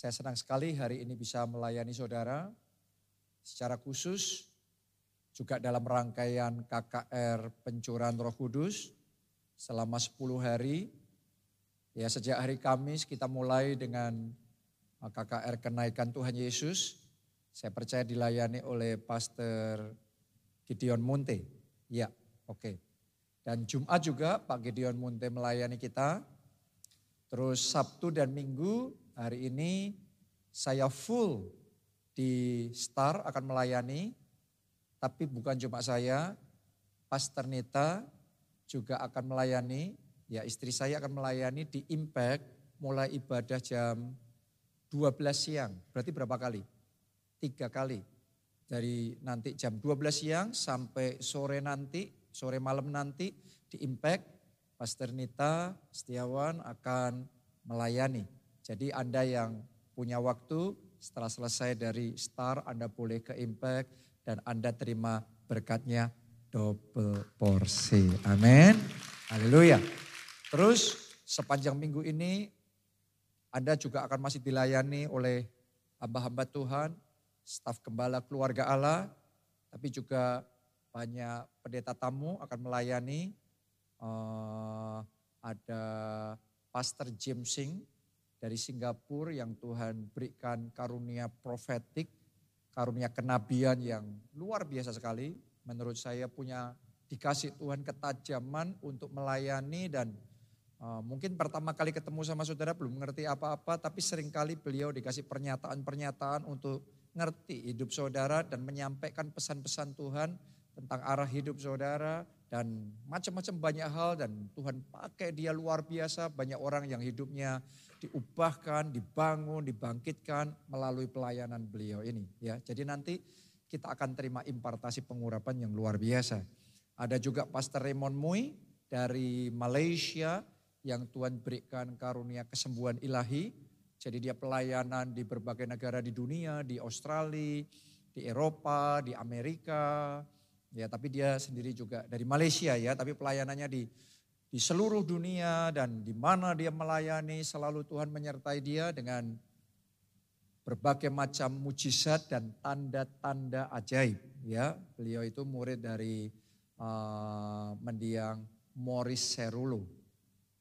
Saya senang sekali hari ini bisa melayani saudara secara khusus juga dalam rangkaian KKR Pencurahan Roh Kudus selama 10 hari. Ya sejak hari Kamis kita mulai dengan uh, KKR Kenaikan Tuhan Yesus. Saya percaya dilayani oleh Pastor Gideon Munte. Ya, oke. Okay. Dan Jumat juga Pak Gideon Munte melayani kita. Terus Sabtu dan Minggu hari ini saya full di Star akan melayani. Tapi bukan cuma saya, Pastor Nita juga akan melayani. Ya istri saya akan melayani di Impact mulai ibadah jam 12 siang. Berarti berapa kali? Tiga kali. Dari nanti jam 12 siang sampai sore nanti sore malam nanti di Impact, Pastor Nita Setiawan akan melayani. Jadi Anda yang punya waktu setelah selesai dari Star, Anda boleh ke Impact dan Anda terima berkatnya double porsi. Amin. Haleluya. Terus sepanjang minggu ini Anda juga akan masih dilayani oleh hamba-hamba Tuhan, staf gembala keluarga Allah, tapi juga banyak pendeta tamu akan melayani. Uh, ada Pastor James Singh dari Singapura yang Tuhan berikan karunia profetik, karunia kenabian yang luar biasa sekali. Menurut saya punya dikasih Tuhan ketajaman untuk melayani dan uh, mungkin pertama kali ketemu sama saudara belum mengerti apa-apa, tapi sering kali beliau dikasih pernyataan-pernyataan untuk ngerti hidup saudara dan menyampaikan pesan-pesan Tuhan tentang arah hidup saudara dan macam-macam banyak hal dan Tuhan pakai dia luar biasa. Banyak orang yang hidupnya diubahkan, dibangun, dibangkitkan melalui pelayanan beliau ini ya. Jadi nanti kita akan terima impartasi pengurapan yang luar biasa. Ada juga Pastor Raymond Mui dari Malaysia yang Tuhan berikan karunia kesembuhan ilahi. Jadi dia pelayanan di berbagai negara di dunia, di Australia, di Eropa, di Amerika, Ya, tapi dia sendiri juga dari Malaysia ya, tapi pelayanannya di di seluruh dunia dan di mana dia melayani selalu Tuhan menyertai dia dengan berbagai macam mujizat dan tanda-tanda ajaib ya. Beliau itu murid dari uh, mendiang Morris Serulo.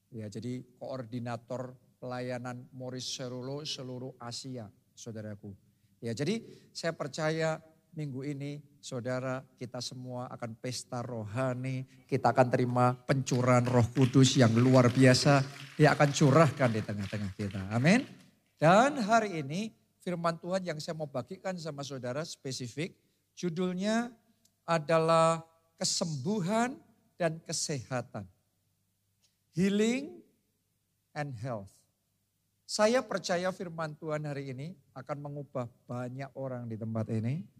Ya, jadi koordinator pelayanan Morris Serulo seluruh Asia, saudaraku. Ya, jadi saya percaya minggu ini saudara kita semua akan pesta rohani. Kita akan terima pencurahan roh kudus yang luar biasa. Dia akan curahkan di tengah-tengah kita. Amin. Dan hari ini firman Tuhan yang saya mau bagikan sama saudara spesifik. Judulnya adalah kesembuhan dan kesehatan. Healing and health. Saya percaya firman Tuhan hari ini akan mengubah banyak orang di tempat ini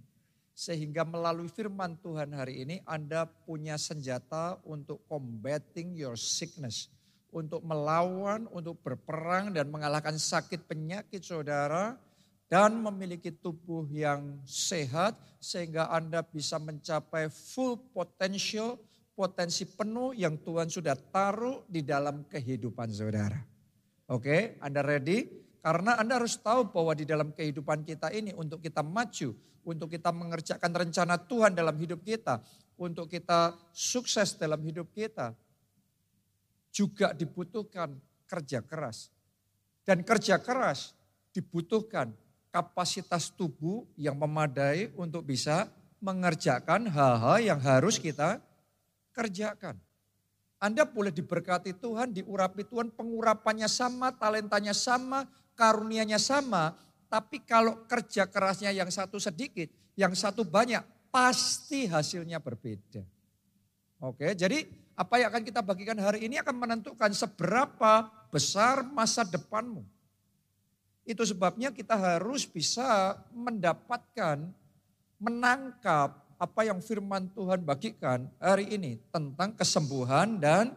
sehingga melalui firman Tuhan hari ini Anda punya senjata untuk combating your sickness. Untuk melawan, untuk berperang dan mengalahkan sakit penyakit saudara. Dan memiliki tubuh yang sehat sehingga Anda bisa mencapai full potential, potensi penuh yang Tuhan sudah taruh di dalam kehidupan saudara. Oke, Anda ready? Karena Anda harus tahu bahwa di dalam kehidupan kita ini untuk kita maju, untuk kita mengerjakan rencana Tuhan dalam hidup kita, untuk kita sukses dalam hidup kita, juga dibutuhkan kerja keras. Dan kerja keras dibutuhkan kapasitas tubuh yang memadai untuk bisa mengerjakan hal-hal yang harus kita kerjakan. Anda boleh diberkati Tuhan, diurapi Tuhan, pengurapannya sama, talentanya sama, karunianya sama, tapi kalau kerja kerasnya yang satu sedikit, yang satu banyak, pasti hasilnya berbeda. Oke, jadi apa yang akan kita bagikan hari ini akan menentukan seberapa besar masa depanmu. Itu sebabnya kita harus bisa mendapatkan, menangkap apa yang firman Tuhan bagikan hari ini tentang kesembuhan dan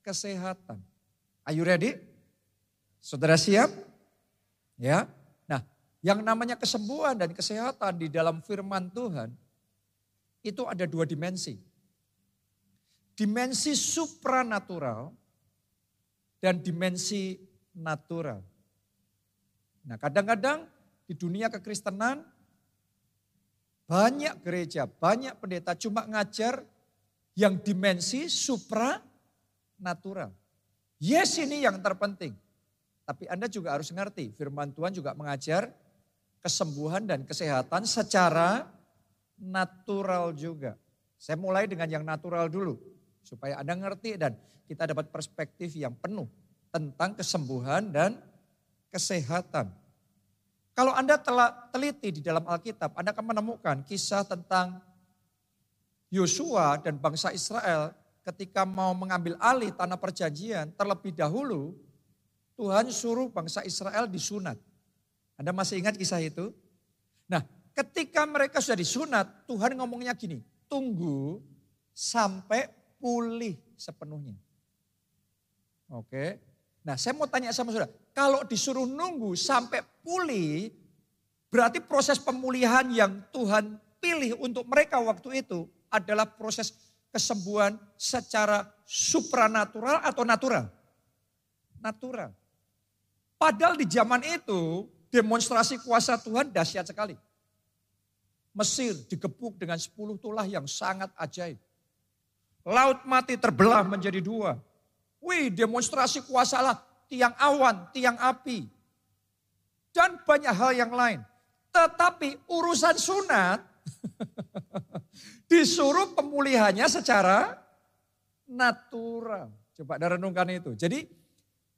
kesehatan. Are you ready? Saudara siap? Ya, yang namanya kesembuhan dan kesehatan di dalam firman Tuhan itu ada dua dimensi. Dimensi supranatural dan dimensi natural. Nah kadang-kadang di dunia kekristenan banyak gereja, banyak pendeta cuma ngajar yang dimensi supra natural. Yes ini yang terpenting. Tapi Anda juga harus ngerti, firman Tuhan juga mengajar kesembuhan dan kesehatan secara natural juga. Saya mulai dengan yang natural dulu. Supaya Anda ngerti dan kita dapat perspektif yang penuh tentang kesembuhan dan kesehatan. Kalau Anda telah teliti di dalam Alkitab, Anda akan menemukan kisah tentang Yosua dan bangsa Israel ketika mau mengambil alih tanah perjanjian, terlebih dahulu Tuhan suruh bangsa Israel disunat. Anda masih ingat kisah itu? Nah, ketika mereka sudah disunat, Tuhan ngomongnya gini, tunggu sampai pulih sepenuhnya. Oke. Nah, saya mau tanya sama saudara, kalau disuruh nunggu sampai pulih, berarti proses pemulihan yang Tuhan pilih untuk mereka waktu itu adalah proses kesembuhan secara supranatural atau natural? Natural. Padahal di zaman itu demonstrasi kuasa Tuhan dahsyat sekali. Mesir digebuk dengan 10 tulah yang sangat ajaib. Laut mati terbelah menjadi dua. Wih demonstrasi kuasa Allah, tiang awan, tiang api. Dan banyak hal yang lain. Tetapi urusan sunat Disuruh pemulihannya secara natural. Coba renungkan itu. Jadi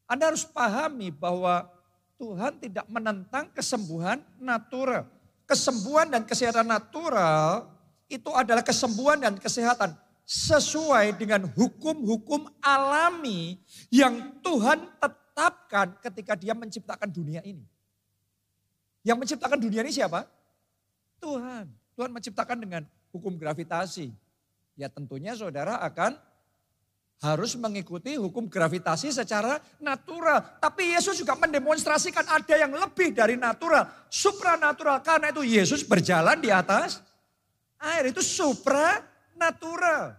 Anda harus pahami bahwa Tuhan tidak menentang kesembuhan natural. Kesembuhan dan kesehatan natural itu adalah kesembuhan dan kesehatan sesuai dengan hukum-hukum alami yang Tuhan tetapkan ketika dia menciptakan dunia ini. Yang menciptakan dunia ini siapa? Tuhan. Tuhan menciptakan dengan hukum gravitasi. Ya tentunya saudara akan harus mengikuti hukum gravitasi secara natural. Tapi Yesus juga mendemonstrasikan ada yang lebih dari natural, supranatural. Karena itu Yesus berjalan di atas air. Itu supranatural.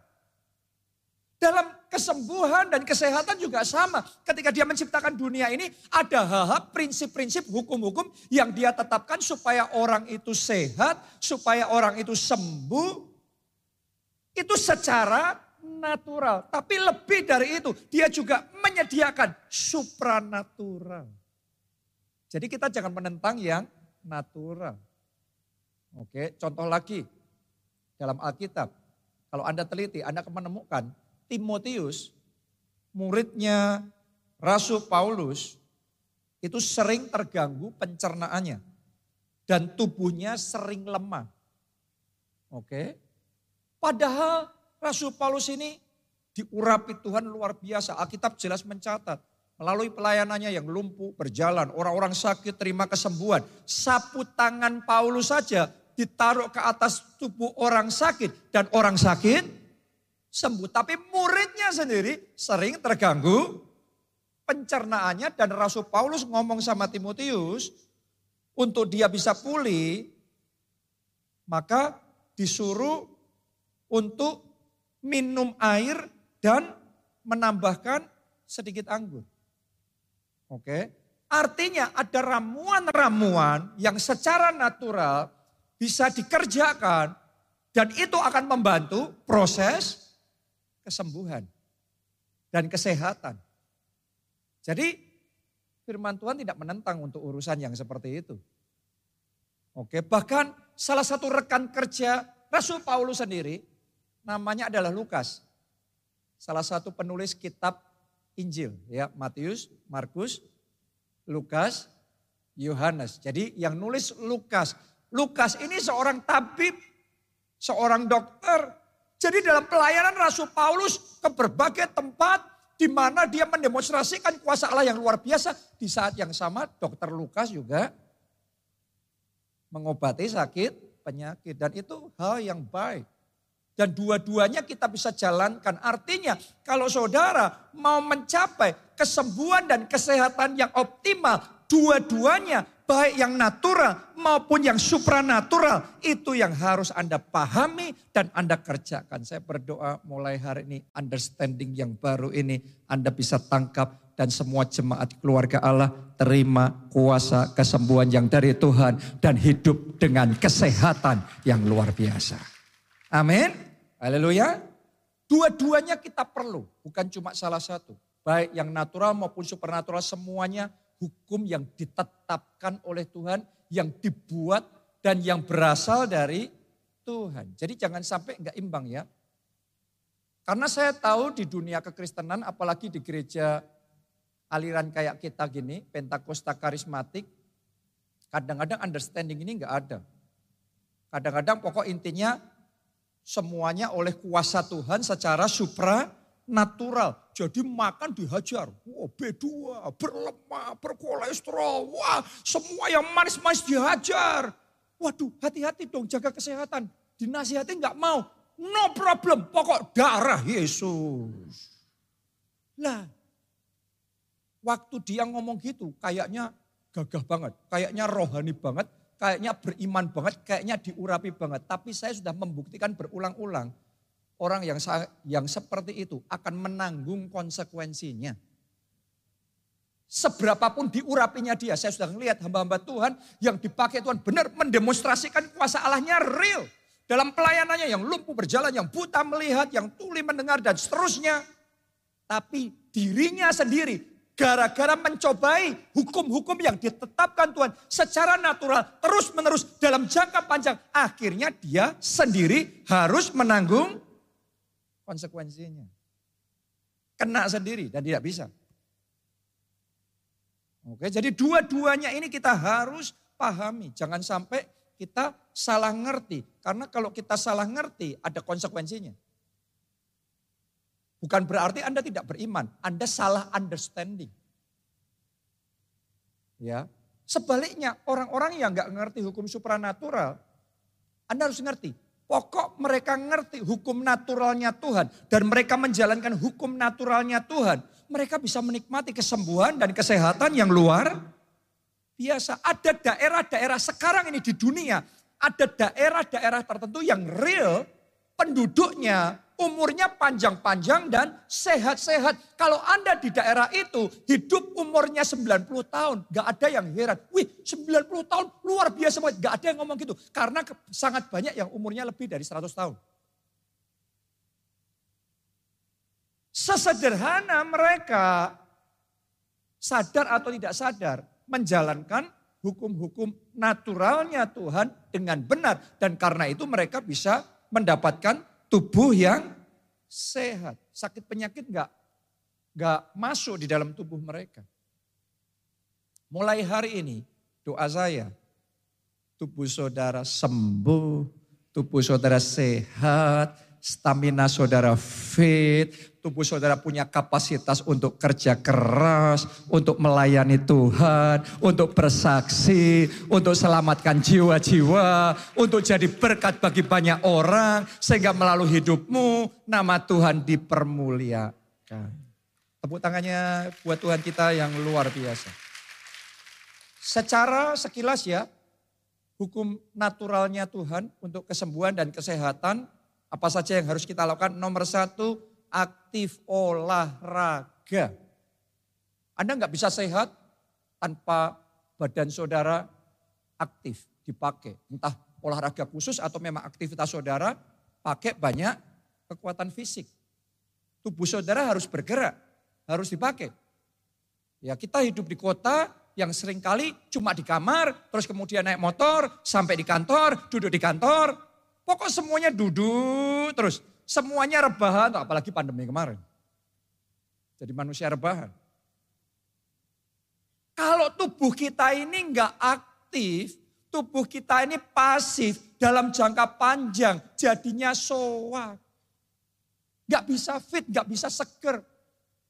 Dalam kesembuhan dan kesehatan juga sama. Ketika dia menciptakan dunia ini ada hal-hal prinsip-prinsip hukum-hukum yang dia tetapkan supaya orang itu sehat, supaya orang itu sembuh. Itu secara natural. Tapi lebih dari itu, dia juga menyediakan supranatural. Jadi kita jangan menentang yang natural. Oke, contoh lagi dalam Alkitab. Kalau Anda teliti, Anda akan menemukan Timotius, muridnya Rasul Paulus, itu sering terganggu pencernaannya. Dan tubuhnya sering lemah. Oke. Padahal Rasul Paulus ini diurapi Tuhan luar biasa. Alkitab jelas mencatat. Melalui pelayanannya yang lumpuh berjalan, orang-orang sakit terima kesembuhan. Sapu tangan Paulus saja ditaruh ke atas tubuh orang sakit. Dan orang sakit sembuh. Tapi muridnya sendiri sering terganggu pencernaannya dan Rasul Paulus ngomong sama Timotius untuk dia bisa pulih maka disuruh untuk minum air dan menambahkan sedikit anggur. Oke. Artinya ada ramuan-ramuan yang secara natural bisa dikerjakan dan itu akan membantu proses kesembuhan dan kesehatan. Jadi firman Tuhan tidak menentang untuk urusan yang seperti itu. Oke, bahkan salah satu rekan kerja Rasul Paulus sendiri namanya adalah Lukas. Salah satu penulis kitab Injil ya, Matius, Markus, Lukas, Yohanes. Jadi yang nulis Lukas. Lukas ini seorang tabib, seorang dokter, jadi dalam pelayanan Rasul Paulus ke berbagai tempat di mana dia mendemonstrasikan kuasa Allah yang luar biasa. Di saat yang sama dokter Lukas juga mengobati sakit penyakit. Dan itu hal yang baik. Dan dua-duanya kita bisa jalankan. Artinya kalau saudara mau mencapai kesembuhan dan kesehatan yang optimal, dua-duanya baik yang natural maupun yang supranatural. Itu yang harus Anda pahami dan Anda kerjakan. Saya berdoa mulai hari ini understanding yang baru ini Anda bisa tangkap dan semua jemaat keluarga Allah terima kuasa kesembuhan yang dari Tuhan dan hidup dengan kesehatan yang luar biasa. Amin. Haleluya. Dua-duanya kita perlu, bukan cuma salah satu. Baik yang natural maupun supernatural semuanya hukum yang ditetapkan oleh Tuhan, yang dibuat dan yang berasal dari Tuhan. Jadi jangan sampai enggak imbang ya. Karena saya tahu di dunia kekristenan, apalagi di gereja aliran kayak kita gini, Pentakosta karismatik, kadang-kadang understanding ini enggak ada. Kadang-kadang pokok intinya semuanya oleh kuasa Tuhan secara supra natural. Jadi makan dihajar. Wah B2, berlemak, berkolesterol. Wah semua yang manis-manis dihajar. Waduh hati-hati dong jaga kesehatan. Dinasihati nggak mau. No problem, pokok darah Yesus. Lah, waktu dia ngomong gitu kayaknya gagah banget. Kayaknya rohani banget, kayaknya beriman banget, kayaknya diurapi banget. Tapi saya sudah membuktikan berulang-ulang orang yang yang seperti itu akan menanggung konsekuensinya. Seberapapun diurapinya dia, saya sudah melihat hamba-hamba Tuhan yang dipakai Tuhan benar mendemonstrasikan kuasa Allahnya real. Dalam pelayanannya yang lumpuh berjalan, yang buta melihat, yang tuli mendengar dan seterusnya. Tapi dirinya sendiri gara-gara mencobai hukum-hukum yang ditetapkan Tuhan secara natural terus menerus dalam jangka panjang. Akhirnya dia sendiri harus menanggung konsekuensinya. Kena sendiri dan tidak bisa. Oke, jadi dua-duanya ini kita harus pahami. Jangan sampai kita salah ngerti. Karena kalau kita salah ngerti ada konsekuensinya. Bukan berarti Anda tidak beriman, Anda salah understanding. Ya, sebaliknya orang-orang yang nggak ngerti hukum supranatural, Anda harus ngerti Pokok mereka ngerti hukum naturalnya Tuhan. Dan mereka menjalankan hukum naturalnya Tuhan. Mereka bisa menikmati kesembuhan dan kesehatan yang luar biasa. Ada daerah-daerah sekarang ini di dunia. Ada daerah-daerah tertentu yang real penduduknya umurnya panjang-panjang dan sehat-sehat. Kalau Anda di daerah itu hidup umurnya 90 tahun, gak ada yang heran. Wih 90 tahun luar biasa banget, gak ada yang ngomong gitu. Karena sangat banyak yang umurnya lebih dari 100 tahun. Sesederhana mereka sadar atau tidak sadar menjalankan hukum-hukum naturalnya Tuhan dengan benar. Dan karena itu mereka bisa mendapatkan tubuh yang sehat. Sakit penyakit enggak, enggak masuk di dalam tubuh mereka. Mulai hari ini doa saya, tubuh saudara sembuh, tubuh saudara sehat, stamina saudara fit, tubuh saudara punya kapasitas untuk kerja keras, untuk melayani Tuhan, untuk bersaksi, untuk selamatkan jiwa-jiwa, untuk jadi berkat bagi banyak orang, sehingga melalui hidupmu nama Tuhan dipermuliakan. Tepuk tangannya buat Tuhan kita yang luar biasa. Secara sekilas ya, hukum naturalnya Tuhan untuk kesembuhan dan kesehatan, apa saja yang harus kita lakukan? Nomor satu, aktif olahraga. Anda nggak bisa sehat tanpa badan saudara aktif dipakai. Entah olahraga khusus atau memang aktivitas saudara pakai banyak kekuatan fisik. Tubuh saudara harus bergerak, harus dipakai. Ya kita hidup di kota yang sering kali cuma di kamar, terus kemudian naik motor, sampai di kantor, duduk di kantor. Pokok semuanya duduk terus. Semuanya rebahan, apalagi pandemi kemarin. Jadi manusia rebahan. Kalau tubuh kita ini enggak aktif, tubuh kita ini pasif dalam jangka panjang, jadinya soak. Enggak bisa fit, enggak bisa seger.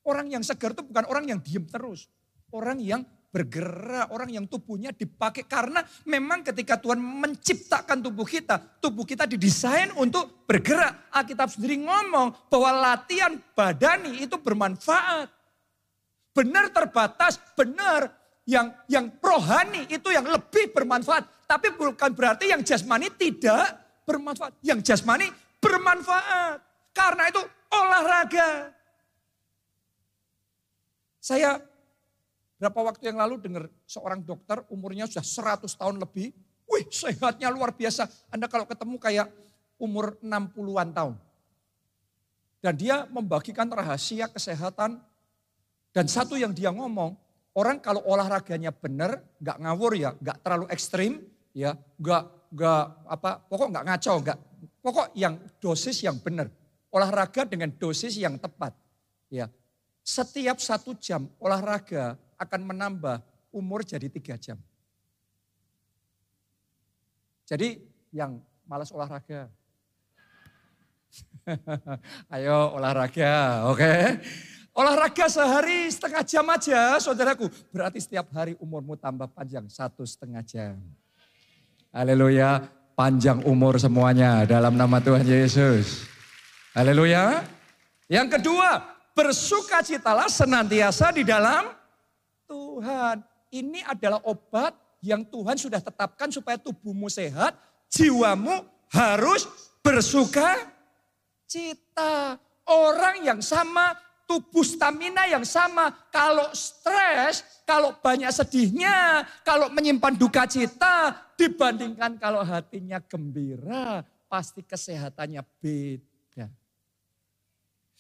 Orang yang seger itu bukan orang yang diem terus. Orang yang bergerak, orang yang tubuhnya dipakai karena memang ketika Tuhan menciptakan tubuh kita, tubuh kita didesain untuk bergerak. Alkitab sendiri ngomong bahwa latihan badani itu bermanfaat. Benar terbatas, benar yang yang rohani itu yang lebih bermanfaat. Tapi bukan berarti yang jasmani tidak bermanfaat. Yang jasmani bermanfaat. Karena itu olahraga. Saya berapa waktu yang lalu dengar seorang dokter umurnya sudah 100 tahun lebih. Wih sehatnya luar biasa. Anda kalau ketemu kayak umur 60-an tahun. Dan dia membagikan rahasia kesehatan. Dan satu yang dia ngomong, Orang kalau olahraganya benar, nggak ngawur ya, nggak terlalu ekstrim, ya, nggak nggak apa, pokok nggak ngaco, nggak, pokok yang dosis yang benar, olahraga dengan dosis yang tepat, ya. Setiap satu jam olahraga akan menambah umur jadi tiga jam. Jadi yang malas olahraga, ayo olahraga, oke? Okay? Olahraga sehari setengah jam aja saudaraku. Berarti setiap hari umurmu tambah panjang satu setengah jam. Haleluya. Panjang umur semuanya dalam nama Tuhan Yesus. Haleluya. Yang kedua, bersukacitalah senantiasa di dalam Tuhan. Ini adalah obat yang Tuhan sudah tetapkan supaya tubuhmu sehat, jiwamu harus bersuka cita. Orang yang sama tubuh stamina yang sama. Kalau stres, kalau banyak sedihnya, kalau menyimpan duka cita, dibandingkan kalau hatinya gembira, pasti kesehatannya beda.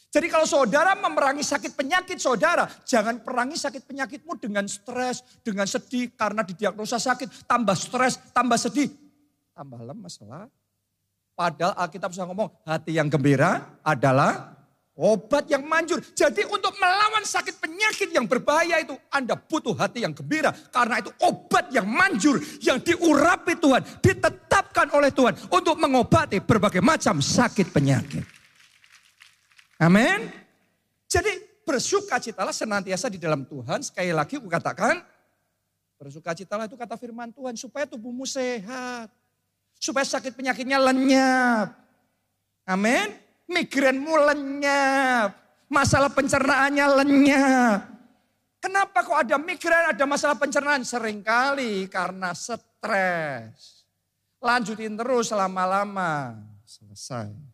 Jadi kalau saudara memerangi sakit penyakit saudara, jangan perangi sakit penyakitmu dengan stres, dengan sedih karena didiagnosa sakit, tambah stres, tambah sedih, tambah lemes lah. Padahal Alkitab sudah ngomong, hati yang gembira adalah Obat yang manjur. Jadi untuk melawan sakit penyakit yang berbahaya itu Anda butuh hati yang gembira. Karena itu obat yang manjur, yang diurapi Tuhan, ditetapkan oleh Tuhan untuk mengobati berbagai macam sakit penyakit. Amin. Jadi bersukacitalah senantiasa di dalam Tuhan. Sekali lagi aku katakan, bersukacitalah itu kata firman Tuhan supaya tubuhmu sehat. Supaya sakit penyakitnya lenyap. Amin migrenmu lenyap. Masalah pencernaannya lenyap. Kenapa kok ada migren, ada masalah pencernaan? Seringkali karena stres. Lanjutin terus lama-lama. Selesai.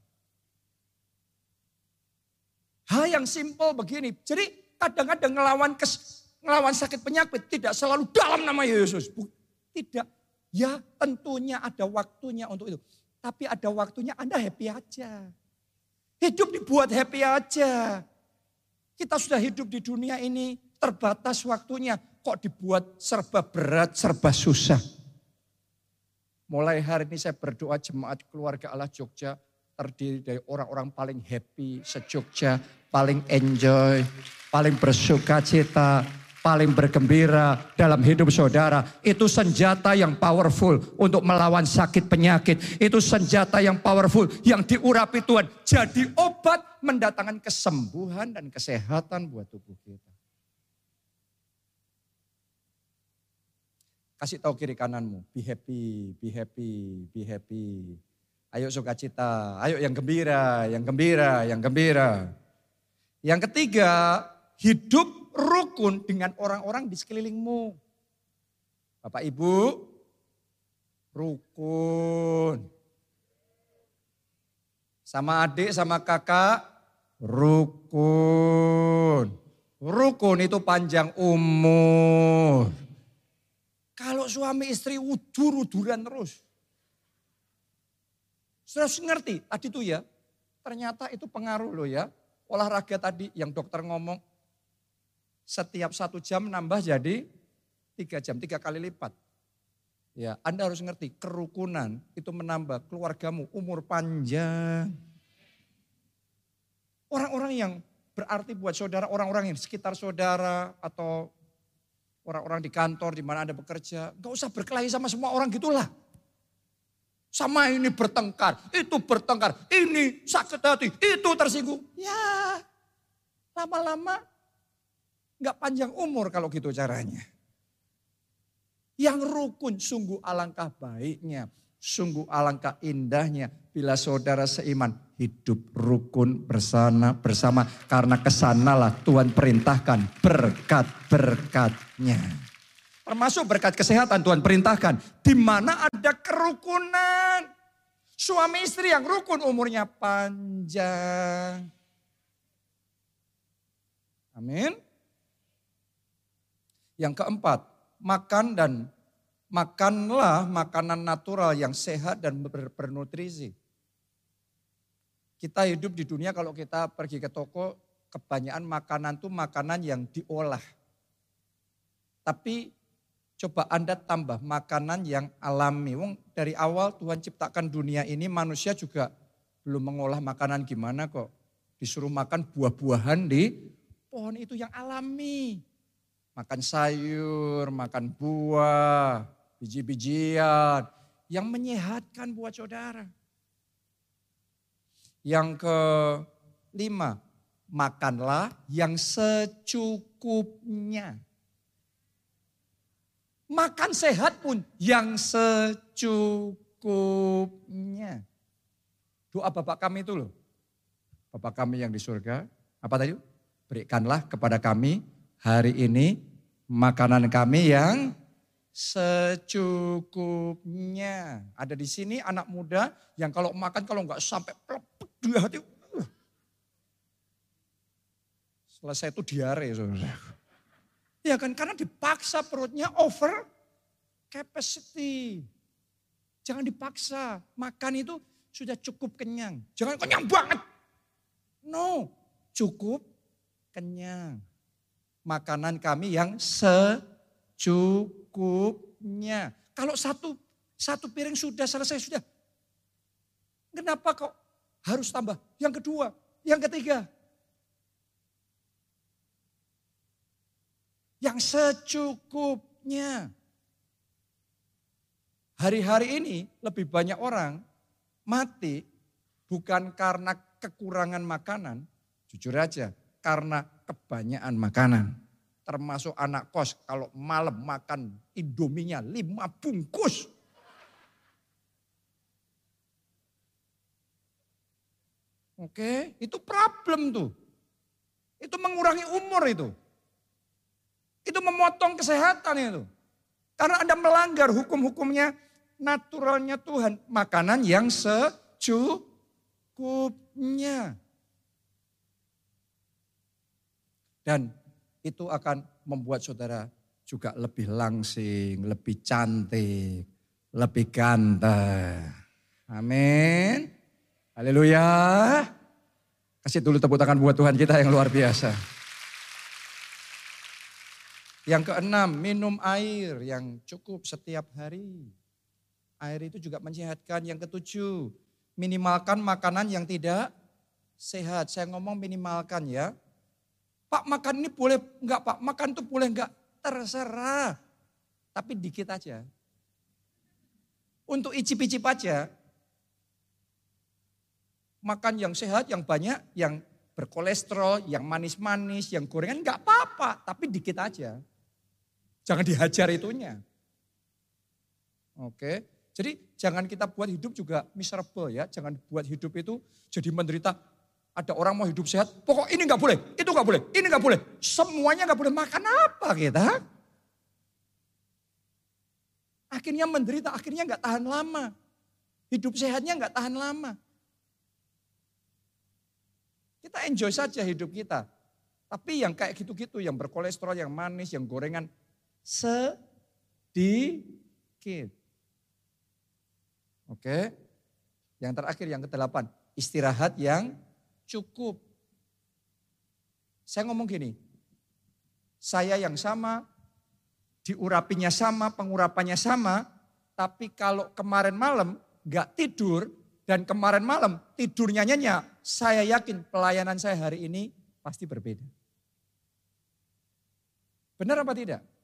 Hal yang simpel begini. Jadi kadang-kadang ngelawan kes, ngelawan sakit penyakit tidak selalu dalam nama Yesus. Tidak. Ya tentunya ada waktunya untuk itu. Tapi ada waktunya Anda happy aja. Hidup dibuat happy aja. Kita sudah hidup di dunia ini terbatas waktunya. Kok dibuat serba berat, serba susah. Mulai hari ini saya berdoa jemaat keluarga Allah Jogja terdiri dari orang-orang paling happy se-Jogja, paling enjoy, paling bersuka cita, paling bergembira dalam hidup saudara. Itu senjata yang powerful untuk melawan sakit penyakit. Itu senjata yang powerful yang diurapi Tuhan. Jadi obat mendatangkan kesembuhan dan kesehatan buat tubuh kita. Kasih tahu kiri kananmu, be happy, be happy, be happy. Ayo sukacita, ayo yang gembira, yang gembira, yang gembira. Yang ketiga, hidup rukun dengan orang-orang di sekelilingmu. Bapak Ibu, rukun. Sama adik, sama kakak, rukun. Rukun itu panjang umur. Kalau suami istri udur-uduran terus. Sudah ngerti tadi tuh ya, ternyata itu pengaruh loh ya. Olahraga tadi yang dokter ngomong, setiap satu jam nambah jadi tiga jam, tiga kali lipat. Ya, Anda harus ngerti kerukunan itu menambah keluargamu umur panjang. Orang-orang yang berarti buat saudara, orang-orang yang di sekitar saudara atau orang-orang di kantor di mana Anda bekerja, gak usah berkelahi sama semua orang gitulah. Sama ini bertengkar, itu bertengkar, ini sakit hati, itu tersinggung. Ya, lama-lama Enggak panjang umur kalau gitu caranya. Yang rukun sungguh alangkah baiknya. Sungguh alangkah indahnya bila saudara seiman hidup rukun bersama bersama karena ke sanalah Tuhan perintahkan berkat-berkatnya. Termasuk berkat kesehatan Tuhan perintahkan. Di mana ada kerukunan. Suami istri yang rukun umurnya panjang. Amin. Yang keempat, makan dan makanlah makanan natural yang sehat dan ber bernutrisi. Kita hidup di dunia kalau kita pergi ke toko, kebanyakan makanan itu makanan yang diolah. Tapi Coba Anda tambah makanan yang alami. Wong dari awal Tuhan ciptakan dunia ini manusia juga belum mengolah makanan gimana kok. Disuruh makan buah-buahan di pohon itu yang alami. Makan sayur, makan buah, biji-bijian. Yang menyehatkan buat saudara. Yang kelima, makanlah yang secukupnya. Makan sehat pun yang secukupnya. Doa Bapak kami itu loh. Bapak kami yang di surga. Apa tadi? Berikanlah kepada kami hari ini makanan kami yang secukupnya. Ada di sini anak muda yang kalau makan kalau nggak sampai pelepek di hati. Uh. Selesai itu diare. Saudara. Ya kan, karena dipaksa perutnya over capacity. Jangan dipaksa, makan itu sudah cukup kenyang. Jangan kenyang banget. No, cukup kenyang. Makanan kami yang secukupnya. Kalau satu satu piring sudah selesai sudah. Kenapa kok harus tambah? Yang kedua, yang ketiga, yang secukupnya. Hari-hari ini lebih banyak orang mati bukan karena kekurangan makanan, jujur aja, karena kebanyakan makanan. Termasuk anak kos kalau malam makan indominya lima bungkus. Oke, itu problem tuh. Itu mengurangi umur itu. Itu memotong kesehatan itu. Karena Anda melanggar hukum-hukumnya naturalnya Tuhan. Makanan yang secukupnya. Dan itu akan membuat saudara juga lebih langsing, lebih cantik, lebih ganteng. Amin. Haleluya. Kasih dulu tepuk tangan buat Tuhan kita yang luar biasa. Yang keenam, minum air yang cukup setiap hari. Air itu juga menyehatkan. Yang ketujuh, minimalkan makanan yang tidak sehat. Saya ngomong minimalkan ya. Pak makan ini boleh enggak Pak? Makan itu boleh enggak? Terserah. Tapi dikit aja. Untuk icip-icip aja. Makan yang sehat, yang banyak, yang berkolesterol, yang manis-manis, yang gorengan enggak apa-apa. Tapi dikit aja. Jangan dihajar itunya. Oke. Jadi jangan kita buat hidup juga miserable ya. Jangan buat hidup itu jadi menderita. Ada orang mau hidup sehat, pokok ini nggak boleh, itu nggak boleh, ini nggak boleh. Semuanya nggak boleh makan apa kita? Akhirnya menderita, akhirnya nggak tahan lama. Hidup sehatnya nggak tahan lama. Kita enjoy saja hidup kita. Tapi yang kayak gitu-gitu, yang berkolesterol, yang manis, yang gorengan, sedikit. Oke. Yang terakhir yang kedelapan, istirahat yang cukup. Saya ngomong gini, saya yang sama, diurapinya sama, pengurapannya sama, tapi kalau kemarin malam gak tidur dan kemarin malam tidurnya nyenyak, saya yakin pelayanan saya hari ini pasti berbeda. Benar apa tidak?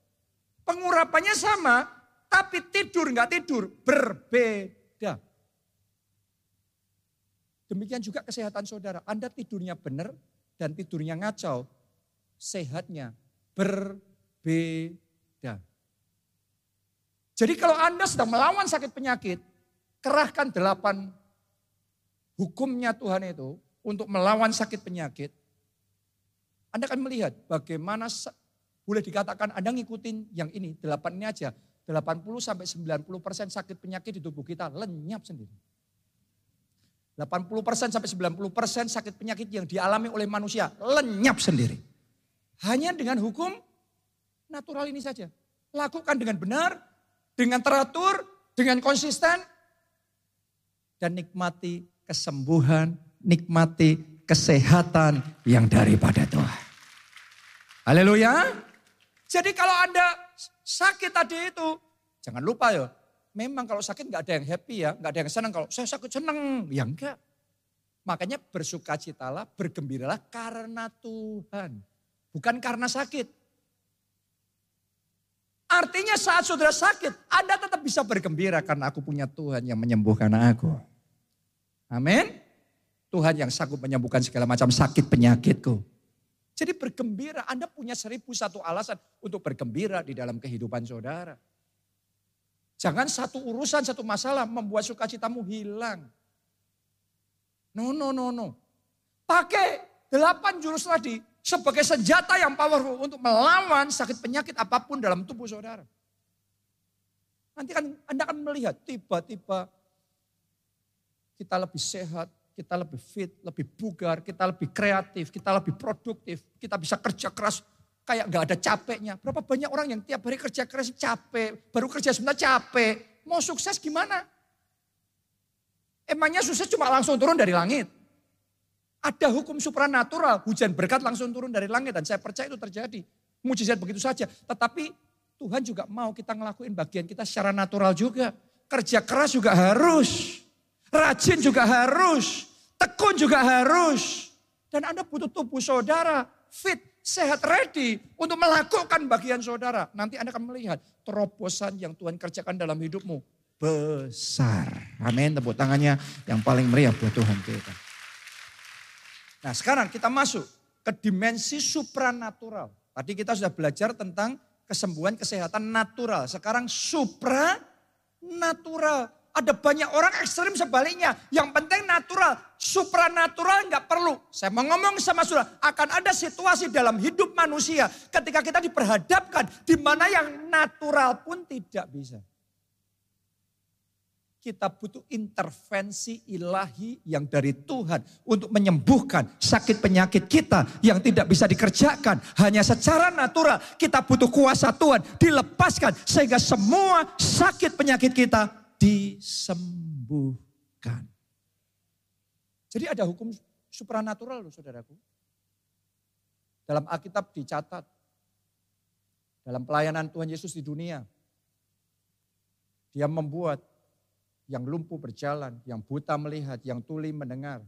Pengurapannya sama, tapi tidur nggak tidur berbeda. Demikian juga kesehatan saudara. Anda tidurnya benar dan tidurnya ngacau. Sehatnya berbeda. Jadi kalau Anda sedang melawan sakit penyakit, kerahkan delapan hukumnya Tuhan itu untuk melawan sakit penyakit. Anda akan melihat bagaimana Boleh dikatakan Anda ngikutin yang ini, delapan ini aja. 80 sampai 90 persen sakit penyakit di tubuh kita lenyap sendiri. 80 persen sampai 90 persen sakit penyakit yang dialami oleh manusia lenyap sendiri. Hanya dengan hukum natural ini saja. Lakukan dengan benar, dengan teratur, dengan konsisten, dan nikmati kesembuhan, nikmati kesehatan yang daripada Tuhan. Haleluya. Jadi kalau Anda sakit tadi itu, jangan lupa ya, memang kalau sakit nggak ada yang happy ya, nggak ada yang senang. Kalau saya sakit senang, ya enggak. Makanya bersukacitalah, bergembiralah karena Tuhan. Bukan karena sakit. Artinya saat saudara sakit, Anda tetap bisa bergembira karena aku punya Tuhan yang menyembuhkan aku. Amin. Tuhan yang sanggup menyembuhkan segala macam sakit penyakitku. Jadi bergembira, Anda punya seribu satu alasan untuk bergembira di dalam kehidupan saudara. Jangan satu urusan, satu masalah membuat sukacitamu hilang. No, no, no, no. Pakai delapan jurus tadi sebagai senjata yang powerful untuk melawan sakit penyakit apa pun dalam tubuh saudara. Nanti kan Anda akan melihat tiba-tiba kita lebih sehat, kita lebih fit, lebih bugar, kita lebih kreatif, kita lebih produktif, kita bisa kerja keras kayak nggak ada capeknya. Berapa banyak orang yang tiap hari kerja keras capek, baru kerja sebentar capek. Mau sukses gimana? Emangnya sukses cuma langsung turun dari langit? Ada hukum supranatural, hujan berkat langsung turun dari langit dan saya percaya itu terjadi. Mujizat begitu saja. Tetapi Tuhan juga mau kita ngelakuin bagian kita secara natural juga. Kerja keras juga harus. Rajin juga harus. Tekun juga harus. Dan Anda butuh tubuh saudara fit, sehat, ready untuk melakukan bagian saudara. Nanti Anda akan melihat terobosan yang Tuhan kerjakan dalam hidupmu besar. Amin. Tepuk tangannya yang paling meriah buat Tuhan kita. Nah sekarang kita masuk ke dimensi supranatural. Tadi kita sudah belajar tentang kesembuhan kesehatan natural. Sekarang supranatural. Ada banyak orang ekstrim sebaliknya. Yang penting natural, supranatural nggak perlu. Saya mau ngomong sama saudara, akan ada situasi dalam hidup manusia ketika kita diperhadapkan di mana yang natural pun tidak bisa. Kita butuh intervensi ilahi yang dari Tuhan untuk menyembuhkan sakit penyakit kita yang tidak bisa dikerjakan hanya secara natural. Kita butuh kuasa Tuhan dilepaskan sehingga semua sakit penyakit kita disembuhkan. Jadi ada hukum supranatural loh saudaraku. Dalam Alkitab dicatat. Dalam pelayanan Tuhan Yesus di dunia. Dia membuat yang lumpuh berjalan, yang buta melihat, yang tuli mendengar.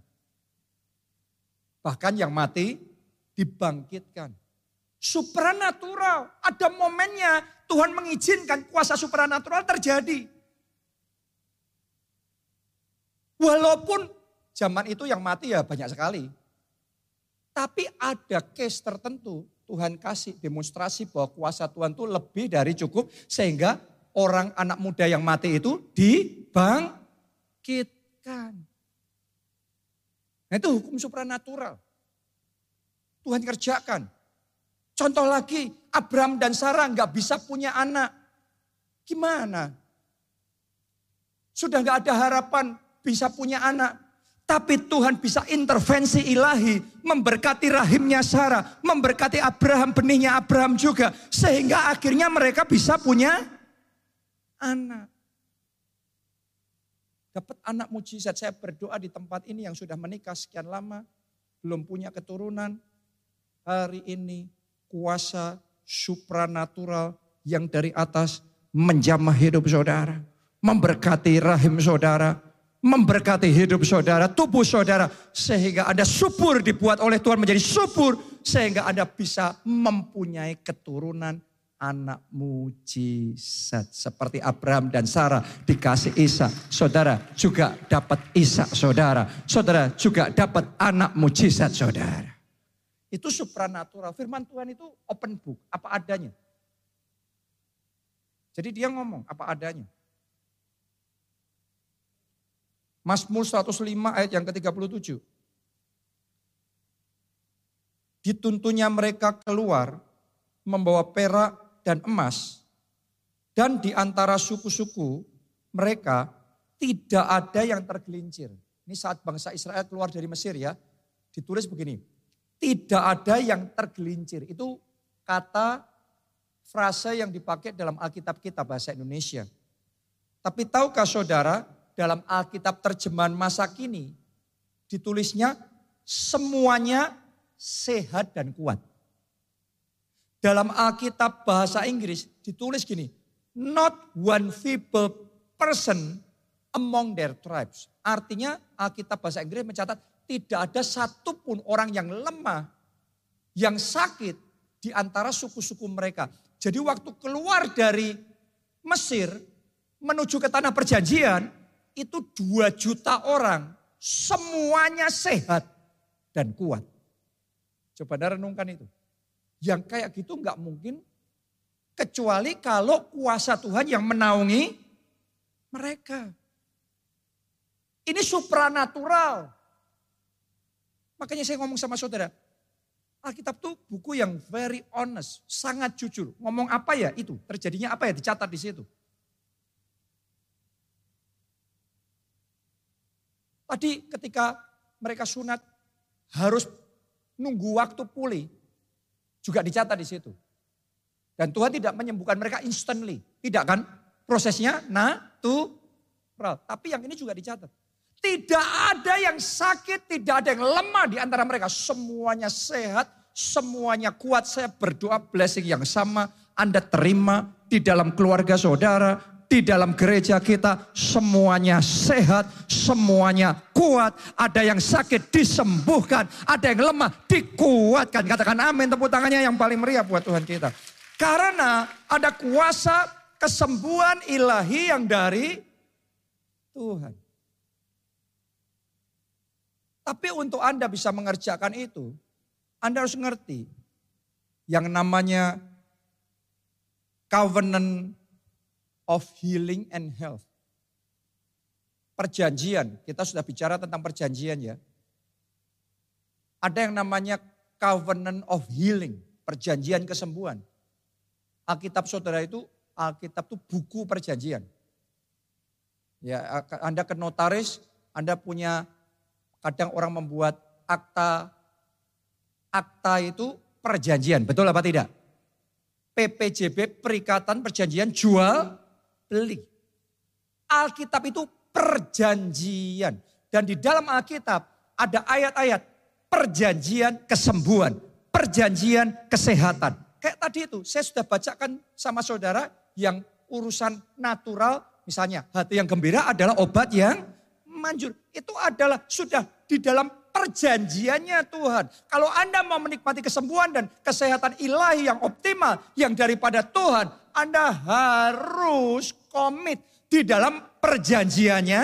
Bahkan yang mati dibangkitkan. Supranatural, ada momennya Tuhan mengizinkan kuasa supranatural terjadi. Walaupun zaman itu yang mati ya banyak sekali. Tapi ada case tertentu Tuhan kasih demonstrasi bahwa kuasa Tuhan itu lebih dari cukup sehingga orang anak muda yang mati itu dibangkitkan. Nah itu hukum supranatural. Tuhan kerjakan. Contoh lagi, Abraham dan Sarah nggak bisa punya anak. Gimana? Sudah nggak ada harapan bisa punya anak. Tapi Tuhan bisa intervensi ilahi, memberkati rahimnya Sarah, memberkati Abraham, benihnya Abraham juga. Sehingga akhirnya mereka bisa punya anak. Dapat anak mujizat, saya berdoa di tempat ini yang sudah menikah sekian lama, belum punya keturunan. Hari ini kuasa supranatural yang dari atas menjamah hidup saudara. Memberkati rahim saudara, memberkati hidup saudara, tubuh saudara. Sehingga Anda subur dibuat oleh Tuhan menjadi subur. Sehingga Anda bisa mempunyai keturunan anak mujizat. Seperti Abraham dan Sarah dikasih Isa. Saudara juga dapat Isa saudara. Saudara juga dapat anak mujizat saudara. Itu supranatural. Firman Tuhan itu open book. Apa adanya. Jadi dia ngomong apa adanya. Mazmur 105 ayat yang ke-37. Dituntunnya mereka keluar membawa perak dan emas. Dan di antara suku-suku mereka tidak ada yang tergelincir. Ini saat bangsa Israel keluar dari Mesir ya. Ditulis begini. Tidak ada yang tergelincir. Itu kata frase yang dipakai dalam Alkitab kita bahasa Indonesia. Tapi tahukah saudara dalam Alkitab terjemahan masa kini ditulisnya semuanya sehat dan kuat. Dalam Alkitab bahasa Inggris ditulis gini, not one feeble person among their tribes. Artinya Alkitab bahasa Inggris mencatat tidak ada satupun orang yang lemah, yang sakit di antara suku-suku mereka. Jadi waktu keluar dari Mesir menuju ke tanah perjanjian, itu dua juta orang, semuanya sehat dan kuat. Coba anda renungkan itu. Yang kayak gitu nggak mungkin kecuali kalau kuasa Tuhan yang menaungi mereka. Ini supranatural. Makanya saya ngomong sama saudara, Alkitab tuh buku yang very honest, sangat jujur. Ngomong apa ya itu, terjadinya apa ya dicatat di situ. Tadi ketika mereka sunat harus nunggu waktu pulih juga dicatat di situ. Dan Tuhan tidak menyembuhkan mereka instantly. Tidak kan? Prosesnya natural. Tapi yang ini juga dicatat. Tidak ada yang sakit, tidak ada yang lemah di antara mereka. Semuanya sehat, semuanya kuat. Saya berdoa blessing yang sama. Anda terima di dalam keluarga saudara, di dalam gereja kita semuanya sehat, semuanya kuat. Ada yang sakit disembuhkan, ada yang lemah dikuatkan. Katakan amin, tepuk tangannya yang paling meriah buat Tuhan kita. Karena ada kuasa kesembuhan ilahi yang dari Tuhan. Tapi untuk Anda bisa mengerjakan itu, Anda harus ngerti yang namanya covenant of healing and health. Perjanjian, kita sudah bicara tentang perjanjian ya. Ada yang namanya covenant of healing, perjanjian kesembuhan. Alkitab saudara itu, Alkitab itu buku perjanjian. Ya, Anda ke notaris, Anda punya kadang orang membuat akta akta itu perjanjian, betul apa tidak? PPJB Perikatan Perjanjian Jual beli. Alkitab itu perjanjian. Dan di dalam Alkitab ada ayat-ayat perjanjian kesembuhan, perjanjian kesehatan. Kayak tadi itu, saya sudah bacakan sama saudara yang urusan natural, misalnya hati yang gembira adalah obat yang manjur. Itu adalah sudah di dalam perjanjiannya Tuhan. Kalau Anda mau menikmati kesembuhan dan kesehatan ilahi yang optimal, yang daripada Tuhan, Anda harus komit di dalam perjanjiannya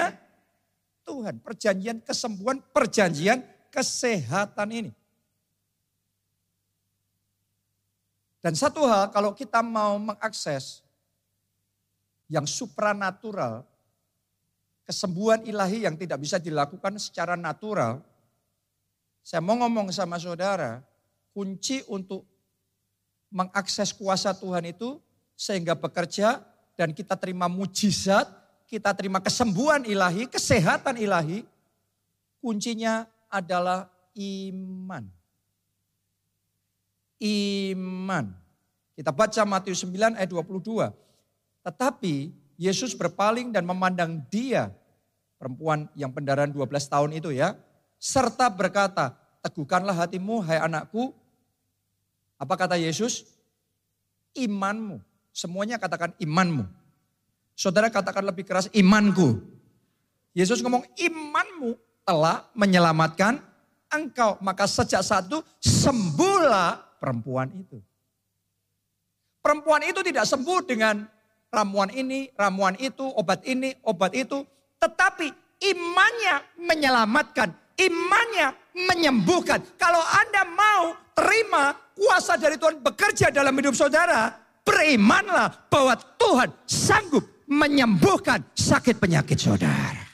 Tuhan. Perjanjian kesembuhan, perjanjian kesehatan ini. Dan satu hal kalau kita mau mengakses yang supranatural, kesembuhan ilahi yang tidak bisa dilakukan secara natural, saya mau ngomong sama saudara, kunci untuk mengakses kuasa Tuhan itu sehingga bekerja dan kita terima mujizat, kita terima kesembuhan ilahi, kesehatan ilahi, kuncinya adalah iman. Iman. Kita baca Matius 9 ayat 22. Tetapi Yesus berpaling dan memandang dia, perempuan yang pendaran 12 tahun itu ya, serta berkata, teguhkanlah hatimu hai anakku. Apa kata Yesus? Imanmu. Semuanya katakan imanmu. Saudara katakan lebih keras imanku. Yesus ngomong imanmu telah menyelamatkan engkau. Maka sejak saat itu sembuhlah perempuan itu. Perempuan itu tidak sembuh dengan ramuan ini, ramuan itu, obat ini, obat itu. Tetapi imannya menyelamatkan, imannya menyembuhkan. Kalau Anda mau terima kuasa dari Tuhan bekerja dalam hidup saudara, Berimanlah bahwa Tuhan sanggup menyembuhkan sakit penyakit saudara.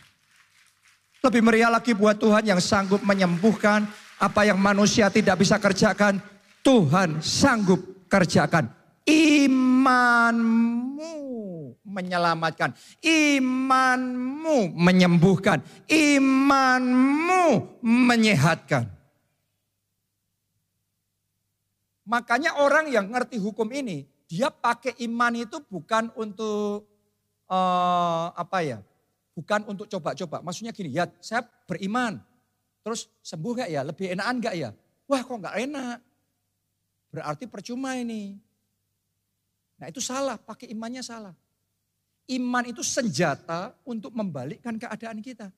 Lebih meriah lagi buat Tuhan yang sanggup menyembuhkan apa yang manusia tidak bisa kerjakan. Tuhan sanggup kerjakan. Imanmu menyelamatkan. Imanmu menyembuhkan. Imanmu menyehatkan. Makanya orang yang ngerti hukum ini, dia pakai iman itu bukan untuk uh, apa ya? Bukan untuk coba-coba. Maksudnya gini, ya saya beriman. Terus sembuh gak ya? Lebih enakan gak ya? Wah kok gak enak. Berarti percuma ini. Nah itu salah, pakai imannya salah. Iman itu senjata untuk membalikkan keadaan kita.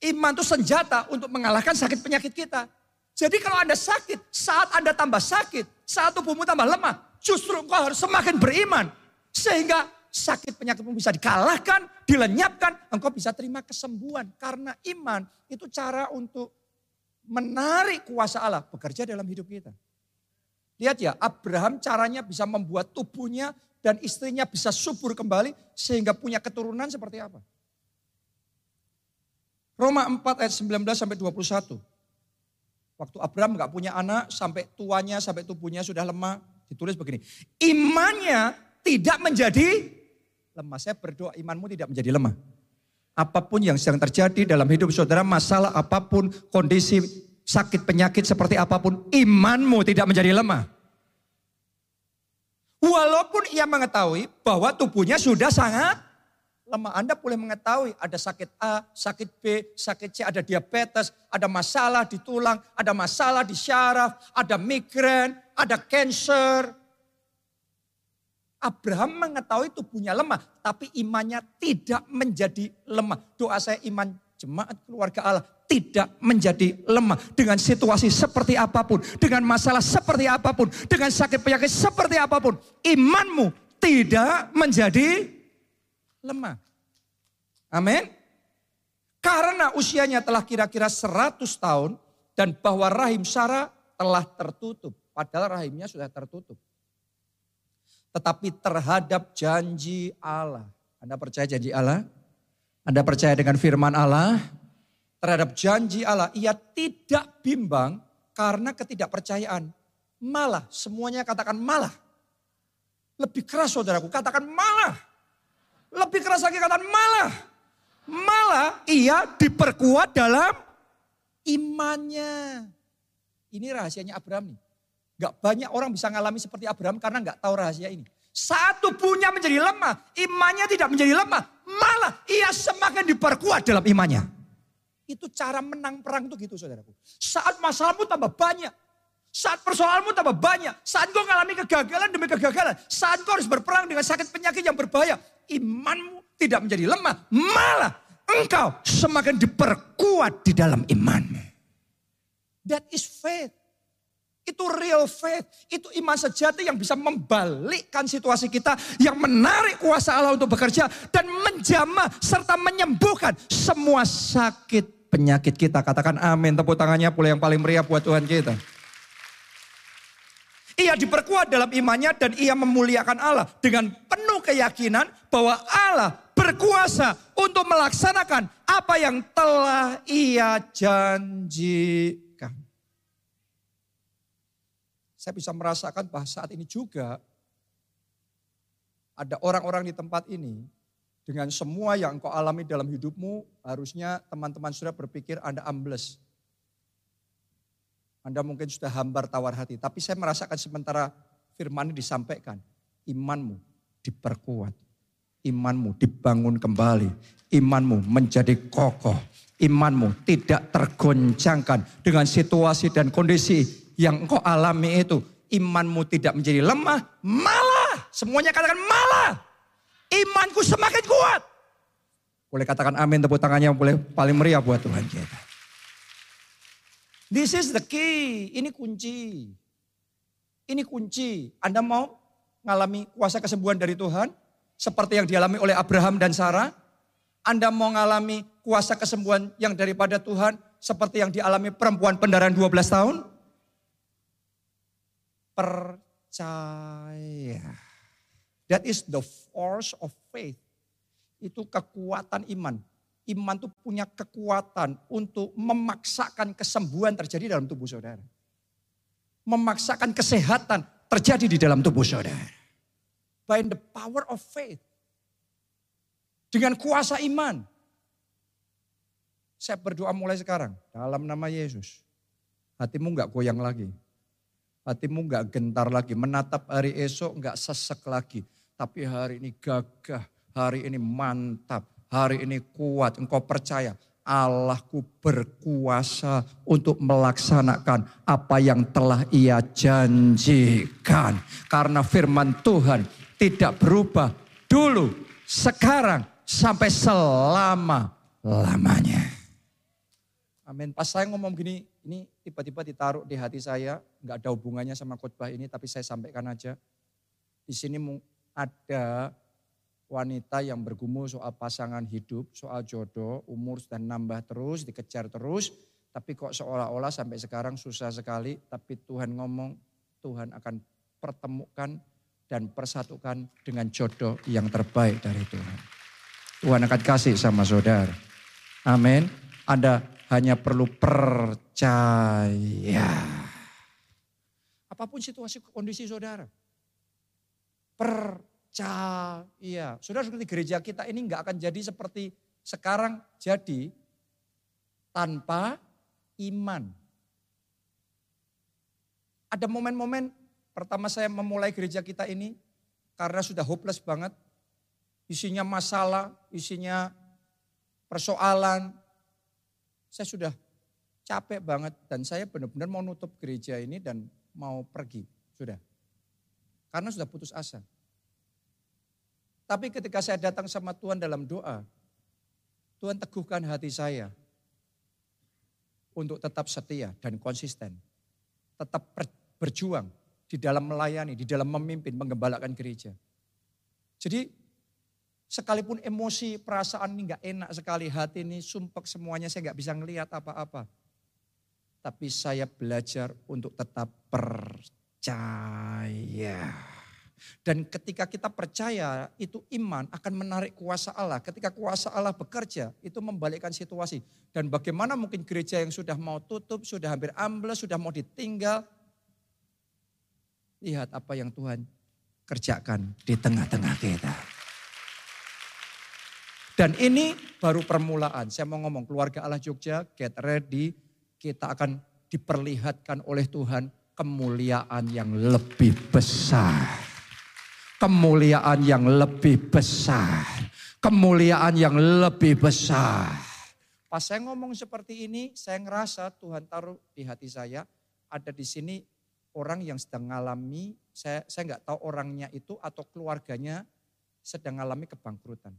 Iman itu senjata untuk mengalahkan sakit penyakit kita. Jadi kalau Anda sakit, saat Anda tambah sakit, saat tubuhmu tambah lemah, justru engkau harus semakin beriman. Sehingga sakit penyakitmu bisa dikalahkan, dilenyapkan, engkau bisa terima kesembuhan. Karena iman itu cara untuk menarik kuasa Allah bekerja dalam hidup kita. Lihat ya, Abraham caranya bisa membuat tubuhnya dan istrinya bisa subur kembali sehingga punya keturunan seperti apa. Roma 4 ayat 19 sampai 21. Waktu Abraham nggak punya anak, sampai tuanya, sampai tubuhnya sudah lemah, ditulis begini. Imannya tidak menjadi lemah. Saya berdoa imanmu tidak menjadi lemah. Apa pun yang sedang terjadi dalam hidup saudara, masalah apa pun, kondisi sakit penyakit seperti apa pun, imanmu tidak menjadi lemah. Walaupun ia mengetahui bahwa tubuhnya sudah sangat lemah. Anda boleh mengetahui ada sakit A, sakit B, sakit C, ada diabetes, ada masalah di tulang, ada masalah di syaraf, ada migrain, ada cancer. Abraham mengetahui tubuhnya lemah, tapi imannya tidak menjadi lemah. Doa saya iman jemaat keluarga Allah tidak menjadi lemah dengan situasi seperti apa pun, dengan masalah seperti apa pun, dengan sakit penyakit seperti apa pun. Imanmu tidak menjadi lemah. Amin. Karena usianya telah kira-kira 100 tahun dan bahwa rahim Sarah telah tertutup. Padahal rahimnya sudah tertutup. Tetapi terhadap janji Allah. Anda percaya janji Allah? Anda percaya dengan firman Allah? Terhadap janji Allah, ia tidak bimbang karena ketidakpercayaan. Malah, semuanya katakan malah. Lebih keras saudaraku, katakan malah. Lebih keras lagi katakan malah. Malah ia diperkuat dalam imannya. Ini rahasianya Abraham nih. Gak banyak orang bisa ngalami seperti Abraham karena gak tahu rahasia ini. Saat tubuhnya menjadi lemah, imannya tidak menjadi lemah. Malah ia semakin diperkuat dalam imannya. Itu cara menang perang itu gitu saudaraku. Saat masalahmu tambah banyak, saat persoalanmu tambah banyak. Saat kau mengalami kegagalan demi kegagalan. Saat kau harus berperang dengan sakit penyakit yang berbahaya. Imanmu tidak menjadi lemah. Malah engkau semakin diperkuat di dalam imanmu. That is faith. Itu real faith. Itu iman sejati yang bisa membalikkan situasi kita. Yang menarik kuasa Allah untuk bekerja. Dan menjamah serta menyembuhkan semua sakit penyakit kita. Katakan amin. Tepuk tangannya pula yang paling meriah buat Tuhan kita. Ia diperkuat dalam imannya dan ia memuliakan Allah dengan penuh keyakinan bahwa Allah berkuasa untuk melaksanakan apa yang telah ia janjikan. Saya bisa merasakan bahwa saat ini juga ada orang-orang di tempat ini dengan semua yang kau alami dalam hidupmu, harusnya teman-teman sudah berpikir Anda ambles. Anda mungkin sudah hambar tawar hati. Tapi saya merasakan sementara firman ini disampaikan. Imanmu diperkuat. Imanmu dibangun kembali. Imanmu menjadi kokoh. Imanmu tidak tergoncangkan dengan situasi dan kondisi yang engkau alami itu. Imanmu tidak menjadi lemah. Malah. Semuanya katakan malah. Imanku semakin kuat. Boleh katakan amin tepuk tangannya boleh paling meriah buat Tuhan kita. This is the key. Ini kunci. Ini kunci. Anda mau mengalami kuasa kesembuhan dari Tuhan? Seperti yang dialami oleh Abraham dan Sarah? Anda mau mengalami kuasa kesembuhan yang daripada Tuhan? Seperti yang dialami perempuan pendarahan 12 tahun? Percaya. That is the force of faith. Itu kekuatan iman iman itu punya kekuatan untuk memaksakan kesembuhan terjadi dalam tubuh saudara. Memaksakan kesehatan terjadi di dalam tubuh saudara. By the power of faith. Dengan kuasa iman. Saya berdoa mulai sekarang dalam nama Yesus. Hatimu nggak goyang lagi. Hatimu nggak gentar lagi. Menatap hari esok nggak sesek lagi. Tapi hari ini gagah. Hari ini mantap. Hari ini kuat. Engkau percaya Allahku berkuasa untuk melaksanakan apa yang telah ia janjikan. Karena firman Tuhan tidak berubah dulu, sekarang, sampai selama-lamanya. Amin. Pas saya ngomong gini, ini tiba-tiba ditaruh di hati saya, nggak ada hubungannya sama khotbah ini, tapi saya sampaikan aja. Di sini ada wanita yang bergumul soal pasangan hidup, soal jodoh, umur sudah nambah terus, dikejar terus, tapi kok seolah-olah sampai sekarang susah sekali, tapi Tuhan ngomong, Tuhan akan pertemukan dan persatukan dengan jodoh yang terbaik dari Tuhan. Tuhan akan kasih sama saudara. Amin. Anda hanya perlu percaya. Apa pun situasi kondisi saudara. Percaya. Saudara seperti gereja kita ini nggak akan jadi seperti sekarang jadi tanpa iman. Ada momen-momen pertama saya memulai gereja kita ini karena sudah hopeless banget. Isinya masalah, isinya persoalan, saya sudah capek banget dan saya benar-benar mau nutup gereja ini dan mau pergi. Sudah. Karena sudah putus asa. Tapi ketika saya datang sama Tuhan dalam doa, Tuhan teguhkan hati saya untuk tetap setia dan konsisten. Tetap berjuang di dalam melayani, di dalam memimpin, menggembalakan gereja. Jadi Sekalipun emosi, perasaan ini nggak enak sekali, hati ini sumpek semuanya, saya nggak bisa ngelihat apa-apa. Tapi saya belajar untuk tetap percaya. Dan ketika kita percaya, itu iman akan menarik kuasa Allah. Ketika kuasa Allah bekerja, itu membalikkan situasi. Dan bagaimana mungkin gereja yang sudah mau tutup, sudah hampir ambles, sudah mau ditinggal. Lihat apa yang Tuhan kerjakan di tengah-tengah kita. Dan ini baru permulaan. Saya mau ngomong keluarga Allah Jogja, get ready. Kita akan diperlihatkan oleh Tuhan kemuliaan yang lebih besar. Kemuliaan yang lebih besar. Kemuliaan yang lebih besar. Pas saya ngomong seperti ini, saya ngerasa Tuhan taruh di hati saya, ada di sini orang yang sedang mengalami, saya saya nggak tahu orangnya itu atau keluarganya sedang mengalami kebangkrutan.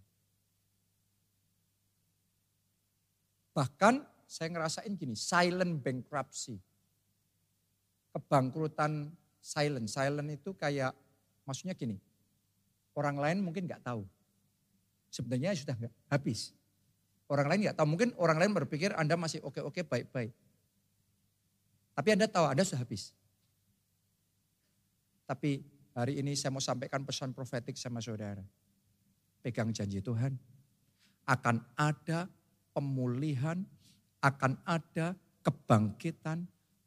Bahkan saya ngerasain gini, silent bankruptcy. Kebangkrutan silent. Silent itu kayak, maksudnya gini, orang lain mungkin nggak tahu. Sebenarnya sudah nggak habis. Orang lain nggak tahu, mungkin orang lain berpikir Anda masih oke-oke baik-baik. Tapi Anda tahu Anda sudah habis. Tapi hari ini saya mau sampaikan pesan profetik sama saudara. Pegang janji Tuhan. Akan ada pemulihan, akan ada kebangkitan,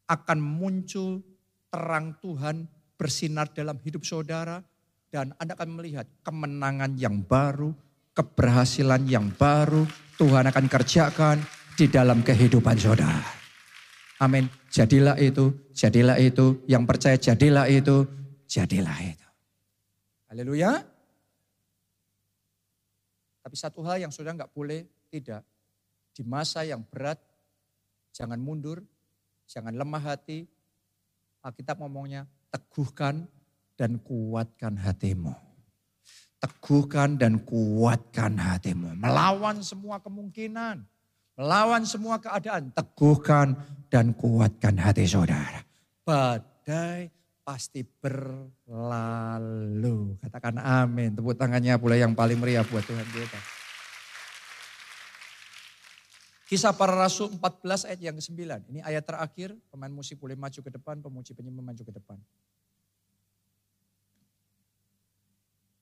akan muncul terang Tuhan bersinar dalam hidup saudara, dan Anda akan melihat kemenangan yang baru, keberhasilan yang baru, Tuhan akan kerjakan di dalam kehidupan saudara. Amin. Jadilah itu, jadilah itu, yang percaya jadilah itu, jadilah itu. Haleluya. Tapi satu hal yang sudah nggak boleh tidak di masa yang berat, jangan mundur, jangan lemah hati. Alkitab ngomongnya, teguhkan dan kuatkan hatimu. Teguhkan dan kuatkan hatimu. Melawan semua kemungkinan. Melawan semua keadaan. Teguhkan dan kuatkan hati saudara. Badai pasti berlalu. Katakan amin. Tepuk tangannya pula yang paling meriah buat Tuhan kita. Kisah para Rasul 14 ayat yang ke-9. Ini ayat terakhir, pemain musik boleh maju ke depan, pemuji penyembah maju ke depan.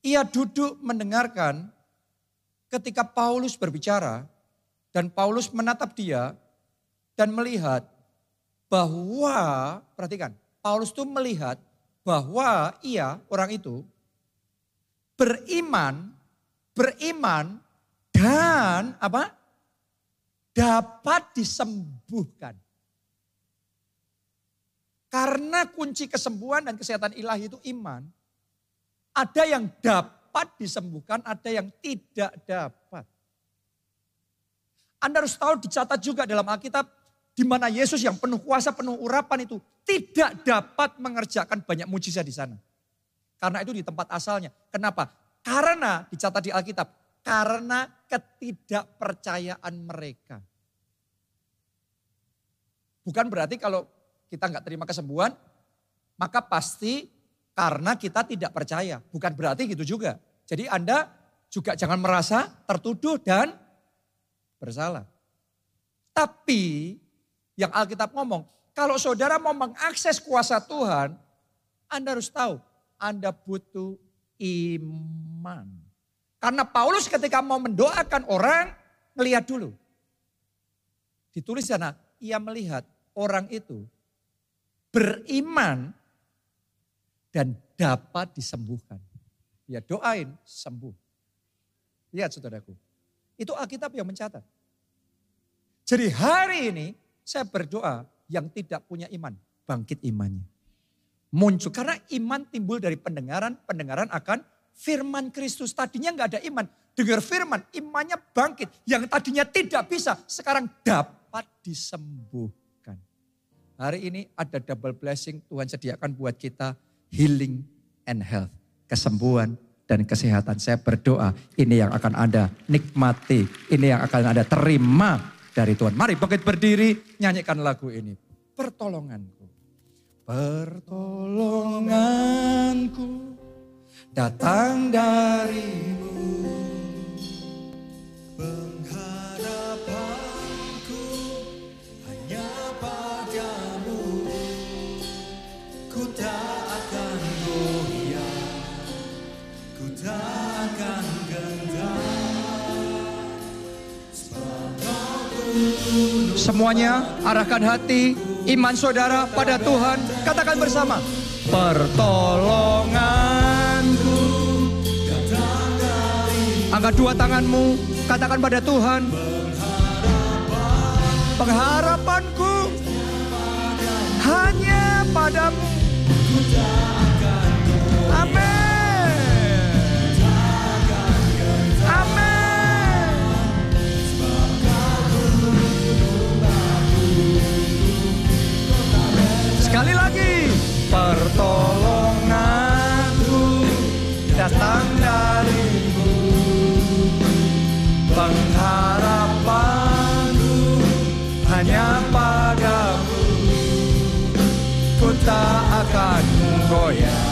Ia duduk mendengarkan ketika Paulus berbicara dan Paulus menatap dia dan melihat bahwa, perhatikan, Paulus itu melihat bahwa ia orang itu beriman, beriman dan apa? Dapat disembuhkan. Karena kunci kesembuhan dan kesehatan ilahi itu iman. Ada yang dapat disembuhkan, ada yang tidak dapat. Anda harus tahu dicatat juga dalam Alkitab di mana Yesus yang penuh kuasa, penuh urapan itu tidak dapat mengerjakan banyak mujizat di sana. Karena itu di tempat asalnya. Kenapa? Karena dicatat di Alkitab, karena ketidakpercayaan mereka. Bukan berarti kalau kita nggak terima kesembuhan, maka pasti karena kita tidak percaya. Bukan berarti gitu juga. Jadi Anda juga jangan merasa tertuduh dan bersalah. Tapi yang Alkitab ngomong, kalau saudara mau mengakses kuasa Tuhan, Anda harus tahu, Anda butuh iman. Karena Paulus ketika mau mendoakan orang, melihat dulu. Ditulis sana, ia melihat orang itu beriman dan dapat disembuhkan. Ya doain sembuh. Lihat saudaraku. Itu Alkitab yang mencatat. Jadi hari ini saya berdoa yang tidak punya iman, bangkit imannya. Muncul, karena iman timbul dari pendengaran, pendengaran akan firman Kristus. Tadinya nggak ada iman, dengar firman, imannya bangkit. Yang tadinya tidak bisa, sekarang dapat disembuhkan. Hari ini ada double blessing Tuhan sediakan buat kita healing and health. Kesembuhan dan kesehatan. Saya berdoa ini yang akan Anda nikmati. Ini yang akan Anda terima dari Tuhan. Mari bangkit berdiri nyanyikan lagu ini. Pertolonganku. Pertolonganku datang darimu. Semuanya arahkan hati, iman saudara pada Tuhan. Katakan bersama. Pertolonganku. Angkat dua tanganmu, katakan pada Tuhan. Pengharapanku hanya padamu. Sekali lagi. Pertolonganku tak akan goyah.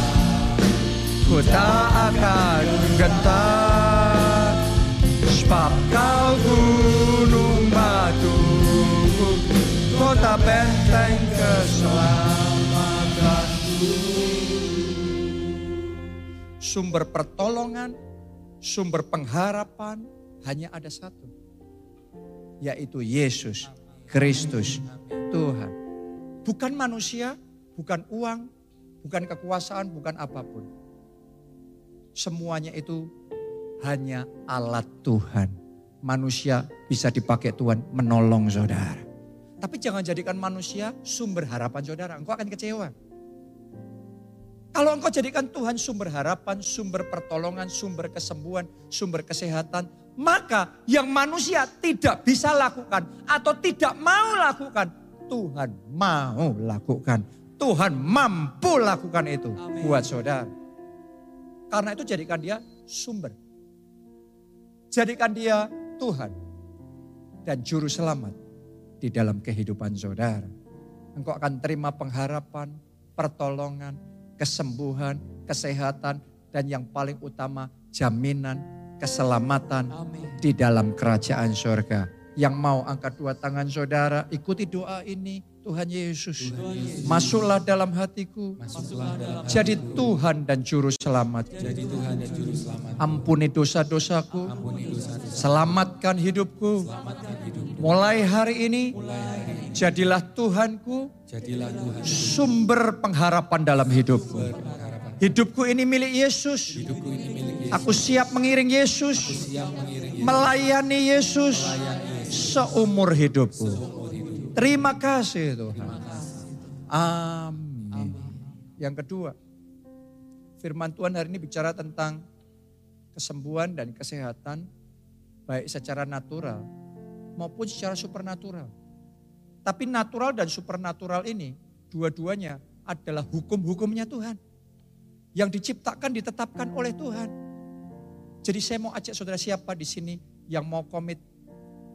Ku tak akan gentar. Sebab kau gunung batu kota benteng keselamatanku. Sumber pertolongan, sumber pengharapan hanya ada satu. Yaitu Yesus Kristus Tuhan. Bukan manusia, bukan uang, bukan kekuasaan, bukan apa pun. Semuanya itu hanya alat Tuhan. Manusia bisa dipakai Tuhan menolong saudara. Tapi jangan jadikan manusia sumber harapan saudara. Engkau akan kecewa. Kalau engkau jadikan Tuhan sumber harapan, sumber pertolongan, sumber kesembuhan, sumber kesehatan. Maka yang manusia tidak bisa lakukan atau tidak mau lakukan. Tuhan mau lakukan. Tuhan mampu lakukan itu Amin. buat saudara. Karena itu jadikan dia sumber. Jadikan dia Tuhan dan juru selamat di dalam kehidupan saudara. Engkau akan terima pengharapan, pertolongan, kesembuhan, kesehatan, dan yang paling utama jaminan keselamatan Amin. di dalam kerajaan surga. Yang mau angkat dua tangan saudara, ikuti doa ini. Tuhan Yesus, Tuhan Yesus. masuklah dalam hatiku. Masuklah dalam Jadi Tuhan dan juru selamat. Jadi Tuhan dan juru selamat. Ampuni dosa-dosaku. Ampuni dosa-dosa. Selamatkan hidupku. Selamatkan hidupku. Mulai hari ini. Mulai hari ini Jadilah Tuhanku, Jadilah Tuhan sumber pengharapan dalam hidupku. pengharapan. Hidupku ini milik Yesus. Hidupku ini milik Yesus. Aku siap mengiring Yesus, Siap mengiring Yesus. melayani Yesus seumur hidupku. Terima kasih Tuhan. Amin. Yang kedua, firman Tuhan hari ini bicara tentang kesembuhan dan kesehatan baik secara natural maupun secara supernatural. Tapi natural dan supernatural ini dua-duanya adalah hukum-hukumnya Tuhan. Yang diciptakan ditetapkan oleh Tuhan. Jadi saya mau ajak saudara siapa di sini yang mau komit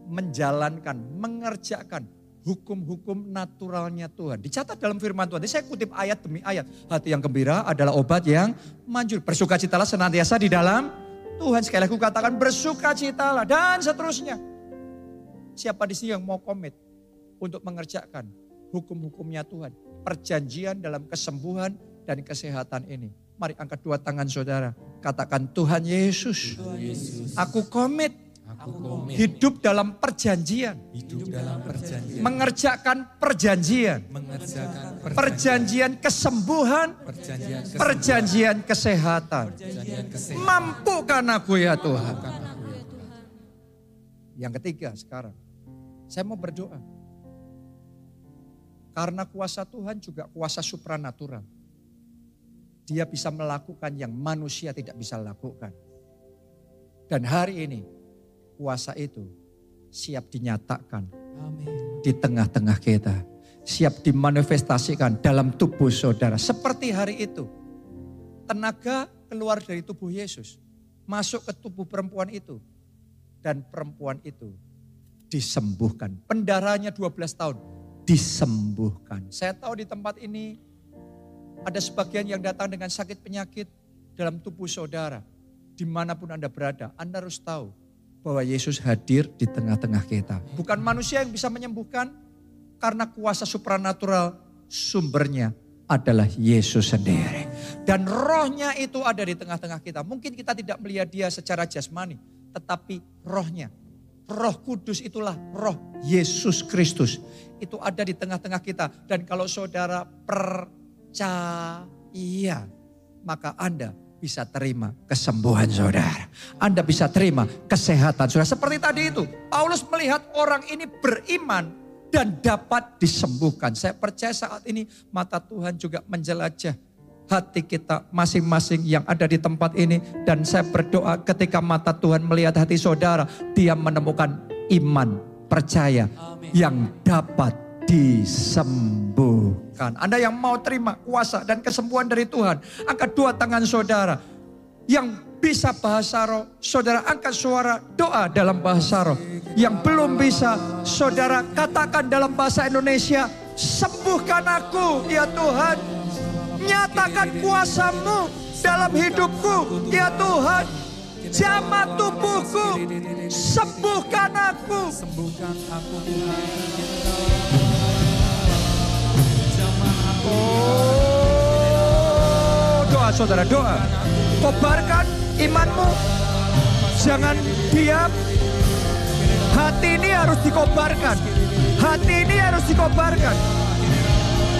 menjalankan, mengerjakan hukum-hukum naturalnya Tuhan. Dicatat dalam firman Tuhan. Jadi saya kutip ayat demi ayat. Hati yang gembira adalah obat yang manjur. Bersukacitalah senantiasa di dalam Tuhan. Sekali lagi katakan bersukacitalah dan seterusnya. Siapa di sini yang mau komit untuk mengerjakan hukum-hukumnya Tuhan. Perjanjian dalam kesembuhan dan kesehatan ini. Mari angkat dua tangan saudara. Katakan Tuhan Yesus. Aku komit Aku komit hidup dalam perjanjian. hidup dalam perjanjian. Mengerjakan perjanjian. Mengerjakan Perjanjian kesembuhan. perjanjian kesehatan. Perjanjian kesehatan. Perjanjian kesehatan. Mampukan aku ya Tuhan. aku ya Tuhan. Yang ketiga sekarang. Saya mau berdoa. Karena kuasa Tuhan juga kuasa supranatural. Dia bisa melakukan yang manusia tidak bisa lakukan. Dan hari ini kuasa itu siap dinyatakan Amin. di tengah-tengah kita. Siap dimanifestasikan dalam tubuh saudara. Seperti hari itu. Tenaga keluar dari tubuh Yesus. Masuk ke tubuh perempuan itu. Dan perempuan itu disembuhkan. Pendarahannya 12 tahun. Disembuhkan. Saya tahu di tempat ini ada sebagian yang datang dengan sakit penyakit dalam tubuh saudara. Di mana pun Anda berada, Anda harus tahu bahwa Yesus hadir di tengah-tengah kita. Bukan manusia yang bisa menyembuhkan, karena kuasa supranatural sumbernya adalah Yesus sendiri. Dan rohnya itu ada di tengah-tengah kita. Mungkin kita tidak melihat dia secara jasmani, tetapi rohnya, roh kudus itulah roh Yesus Kristus. Itu ada di tengah-tengah kita. Dan kalau saudara percaya, maka Anda bisa terima kesembuhan saudara. Anda bisa terima kesehatan saudara. Seperti tadi itu, Paulus melihat orang ini beriman dan dapat disembuhkan. Saya percaya saat ini mata Tuhan juga menjelajah hati kita masing-masing yang ada di tempat ini. Dan saya berdoa ketika mata Tuhan melihat hati saudara, dia menemukan iman, percaya yang dapat disembuhkan. Anda yang mau terima kuasa dan kesembuhan dari Tuhan, angkat dua tangan saudara. Yang bisa bahasa roh, saudara angkat suara doa dalam bahasa roh. Yang belum bisa, saudara katakan dalam bahasa Indonesia, sembuhkan aku ya Tuhan. Nyatakan kuasamu dalam hidupku ya Tuhan. Jamah tubuhku, sembuhkan aku. Sembuhkan aku Tuhan. Oh, doa saudara, doa. Kobarkan imanmu. Jangan diam. Hati ini harus dikobarkan. Hati ini harus dikobarkan.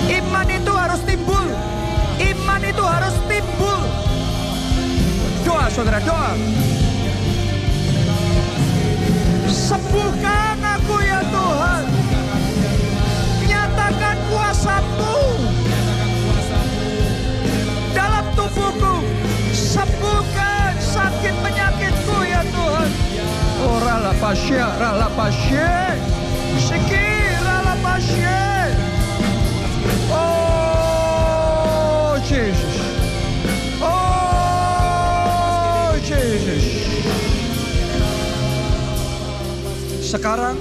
Iman itu harus timbul. Iman itu harus timbul. Doa saudara, doa. Sembuhkan aku ya Tuhan. Nyatakan kuasamu tubuhku. Sembuhkan sakit penyakitku ya Tuhan. Oh rala pasya, rala pasya. Siki rala pasya. Oh Jesus. Oh Jesus. Sekarang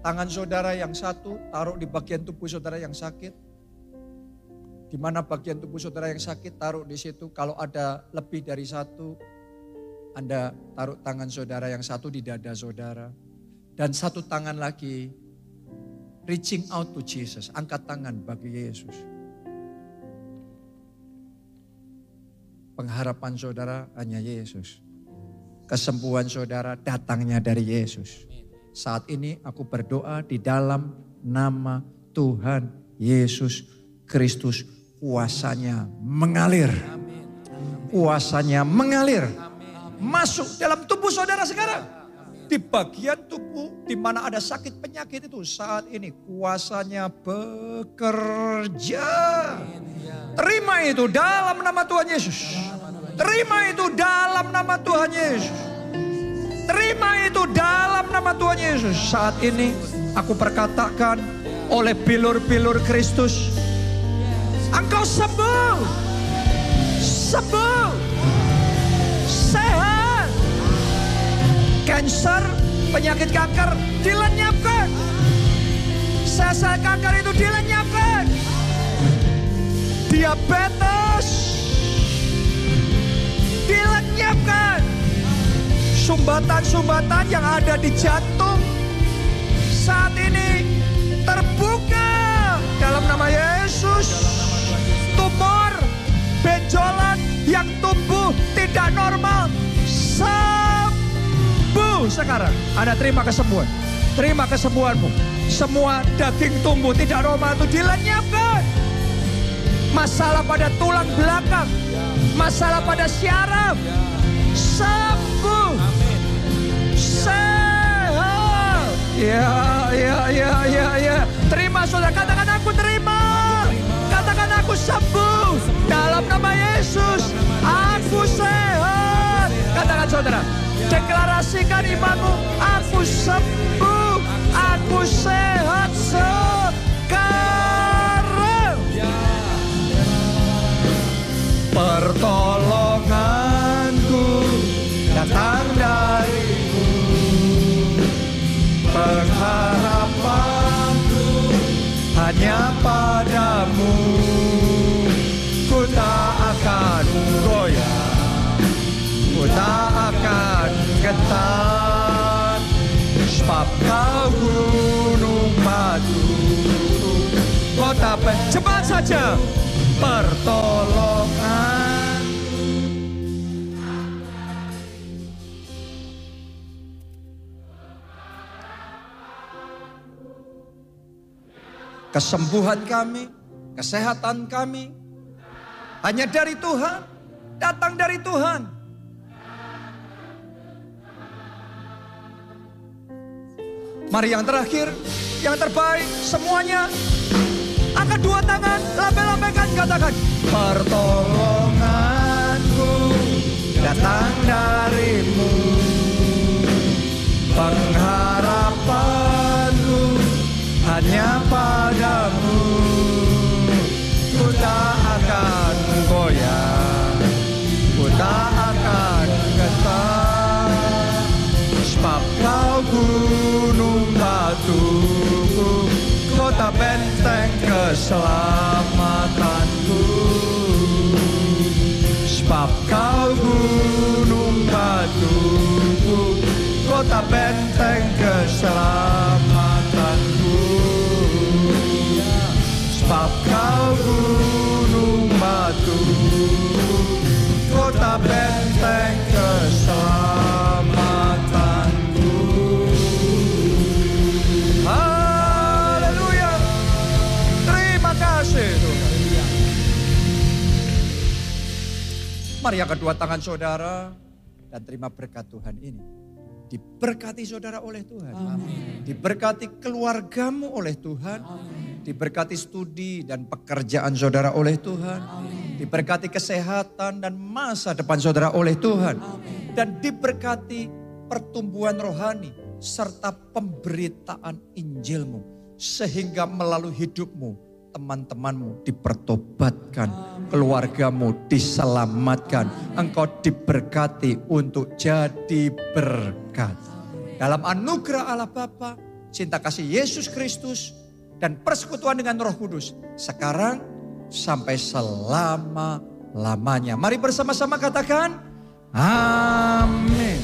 tangan saudara yang satu taruh di bagian tubuh saudara yang sakit. Di mana bagian tubuh saudara yang sakit taruh di situ. Kalau ada lebih dari satu, Anda taruh tangan saudara yang satu di dada saudara. Dan satu tangan lagi reaching out to Jesus. Angkat tangan bagi Yesus. Pengharapan saudara hanya Yesus. Kesembuhan saudara datangnya dari Yesus. Saat ini aku berdoa di dalam nama Tuhan Yesus Kristus. Kuasanya mengalir. Kuasanya mengalir. Masuk dalam tubuh saudara sekarang. Di bagian tubuh di mana ada sakit penyakit itu saat ini kuasanya bekerja. Terima itu dalam nama Tuhan Yesus. Terima itu dalam nama Tuhan Yesus. Terima itu dalam nama Tuhan Yesus. Saat ini aku perkatakan oleh bilur-bilur Kristus. Engkau sembuh. Sembuh. Sehat. Cancer, penyakit kanker dilenyapkan. Sel-sel kanker itu dilenyapkan. Diabetes dilenyapkan. Sumbatan-sumbatan yang ada di jantung sekarang. Anda terima kesembuhan. Terima kesembuhanmu. Semua daging tumbuh tidak normal itu dilenyapkan. Masalah pada tulang belakang, masalah pada syaraf, sembuh. Sehat. Ya, ya, ya, ya, ya. Terima saudara, katakan aku terima. Katakan aku sembuh. Dalam nama Yesus, aku sehat. Saudara, deklarasikan imanmu. Aku sembuh, aku sehat sekarang. Pertolonganku datang darimu. Pengharapanku hanya padamu. Ku tak akan goyah, ku tak akan getar. Sebab kau gunung batu, kota cepat saja pertolongan. Kesembuhan kami, kesehatan kami hanya dari Tuhan, datang dari Tuhan. Mari yang terakhir, yang terbaik semuanya. Angkat dua tangan, lambai-lambaikan katakan. Pertolonganku datang darimu. Keselamatanku. Sebab kau gunung batuku, kota benteng keselamatanku. Mari yang kedua tangan saudara dan terima berkat Tuhan ini. Diberkati saudara oleh Tuhan. Diberkati keluargamu oleh Tuhan. Diberkati studi dan pekerjaan saudara oleh Tuhan. Diberkati kesehatan dan masa depan saudara oleh Tuhan. Dan diberkati pertumbuhan rohani serta pemberitaan Injilmu. Sehingga melalui hidupmu teman-temanmu dipertobatkan, keluargamu diselamatkan, engkau diberkati untuk jadi berkat. Dalam anugerah Allah Bapa, cinta kasih Yesus Kristus, dan persekutuan dengan Roh Kudus, sekarang sampai selama-lamanya. Mari bersama-sama katakan, Amin.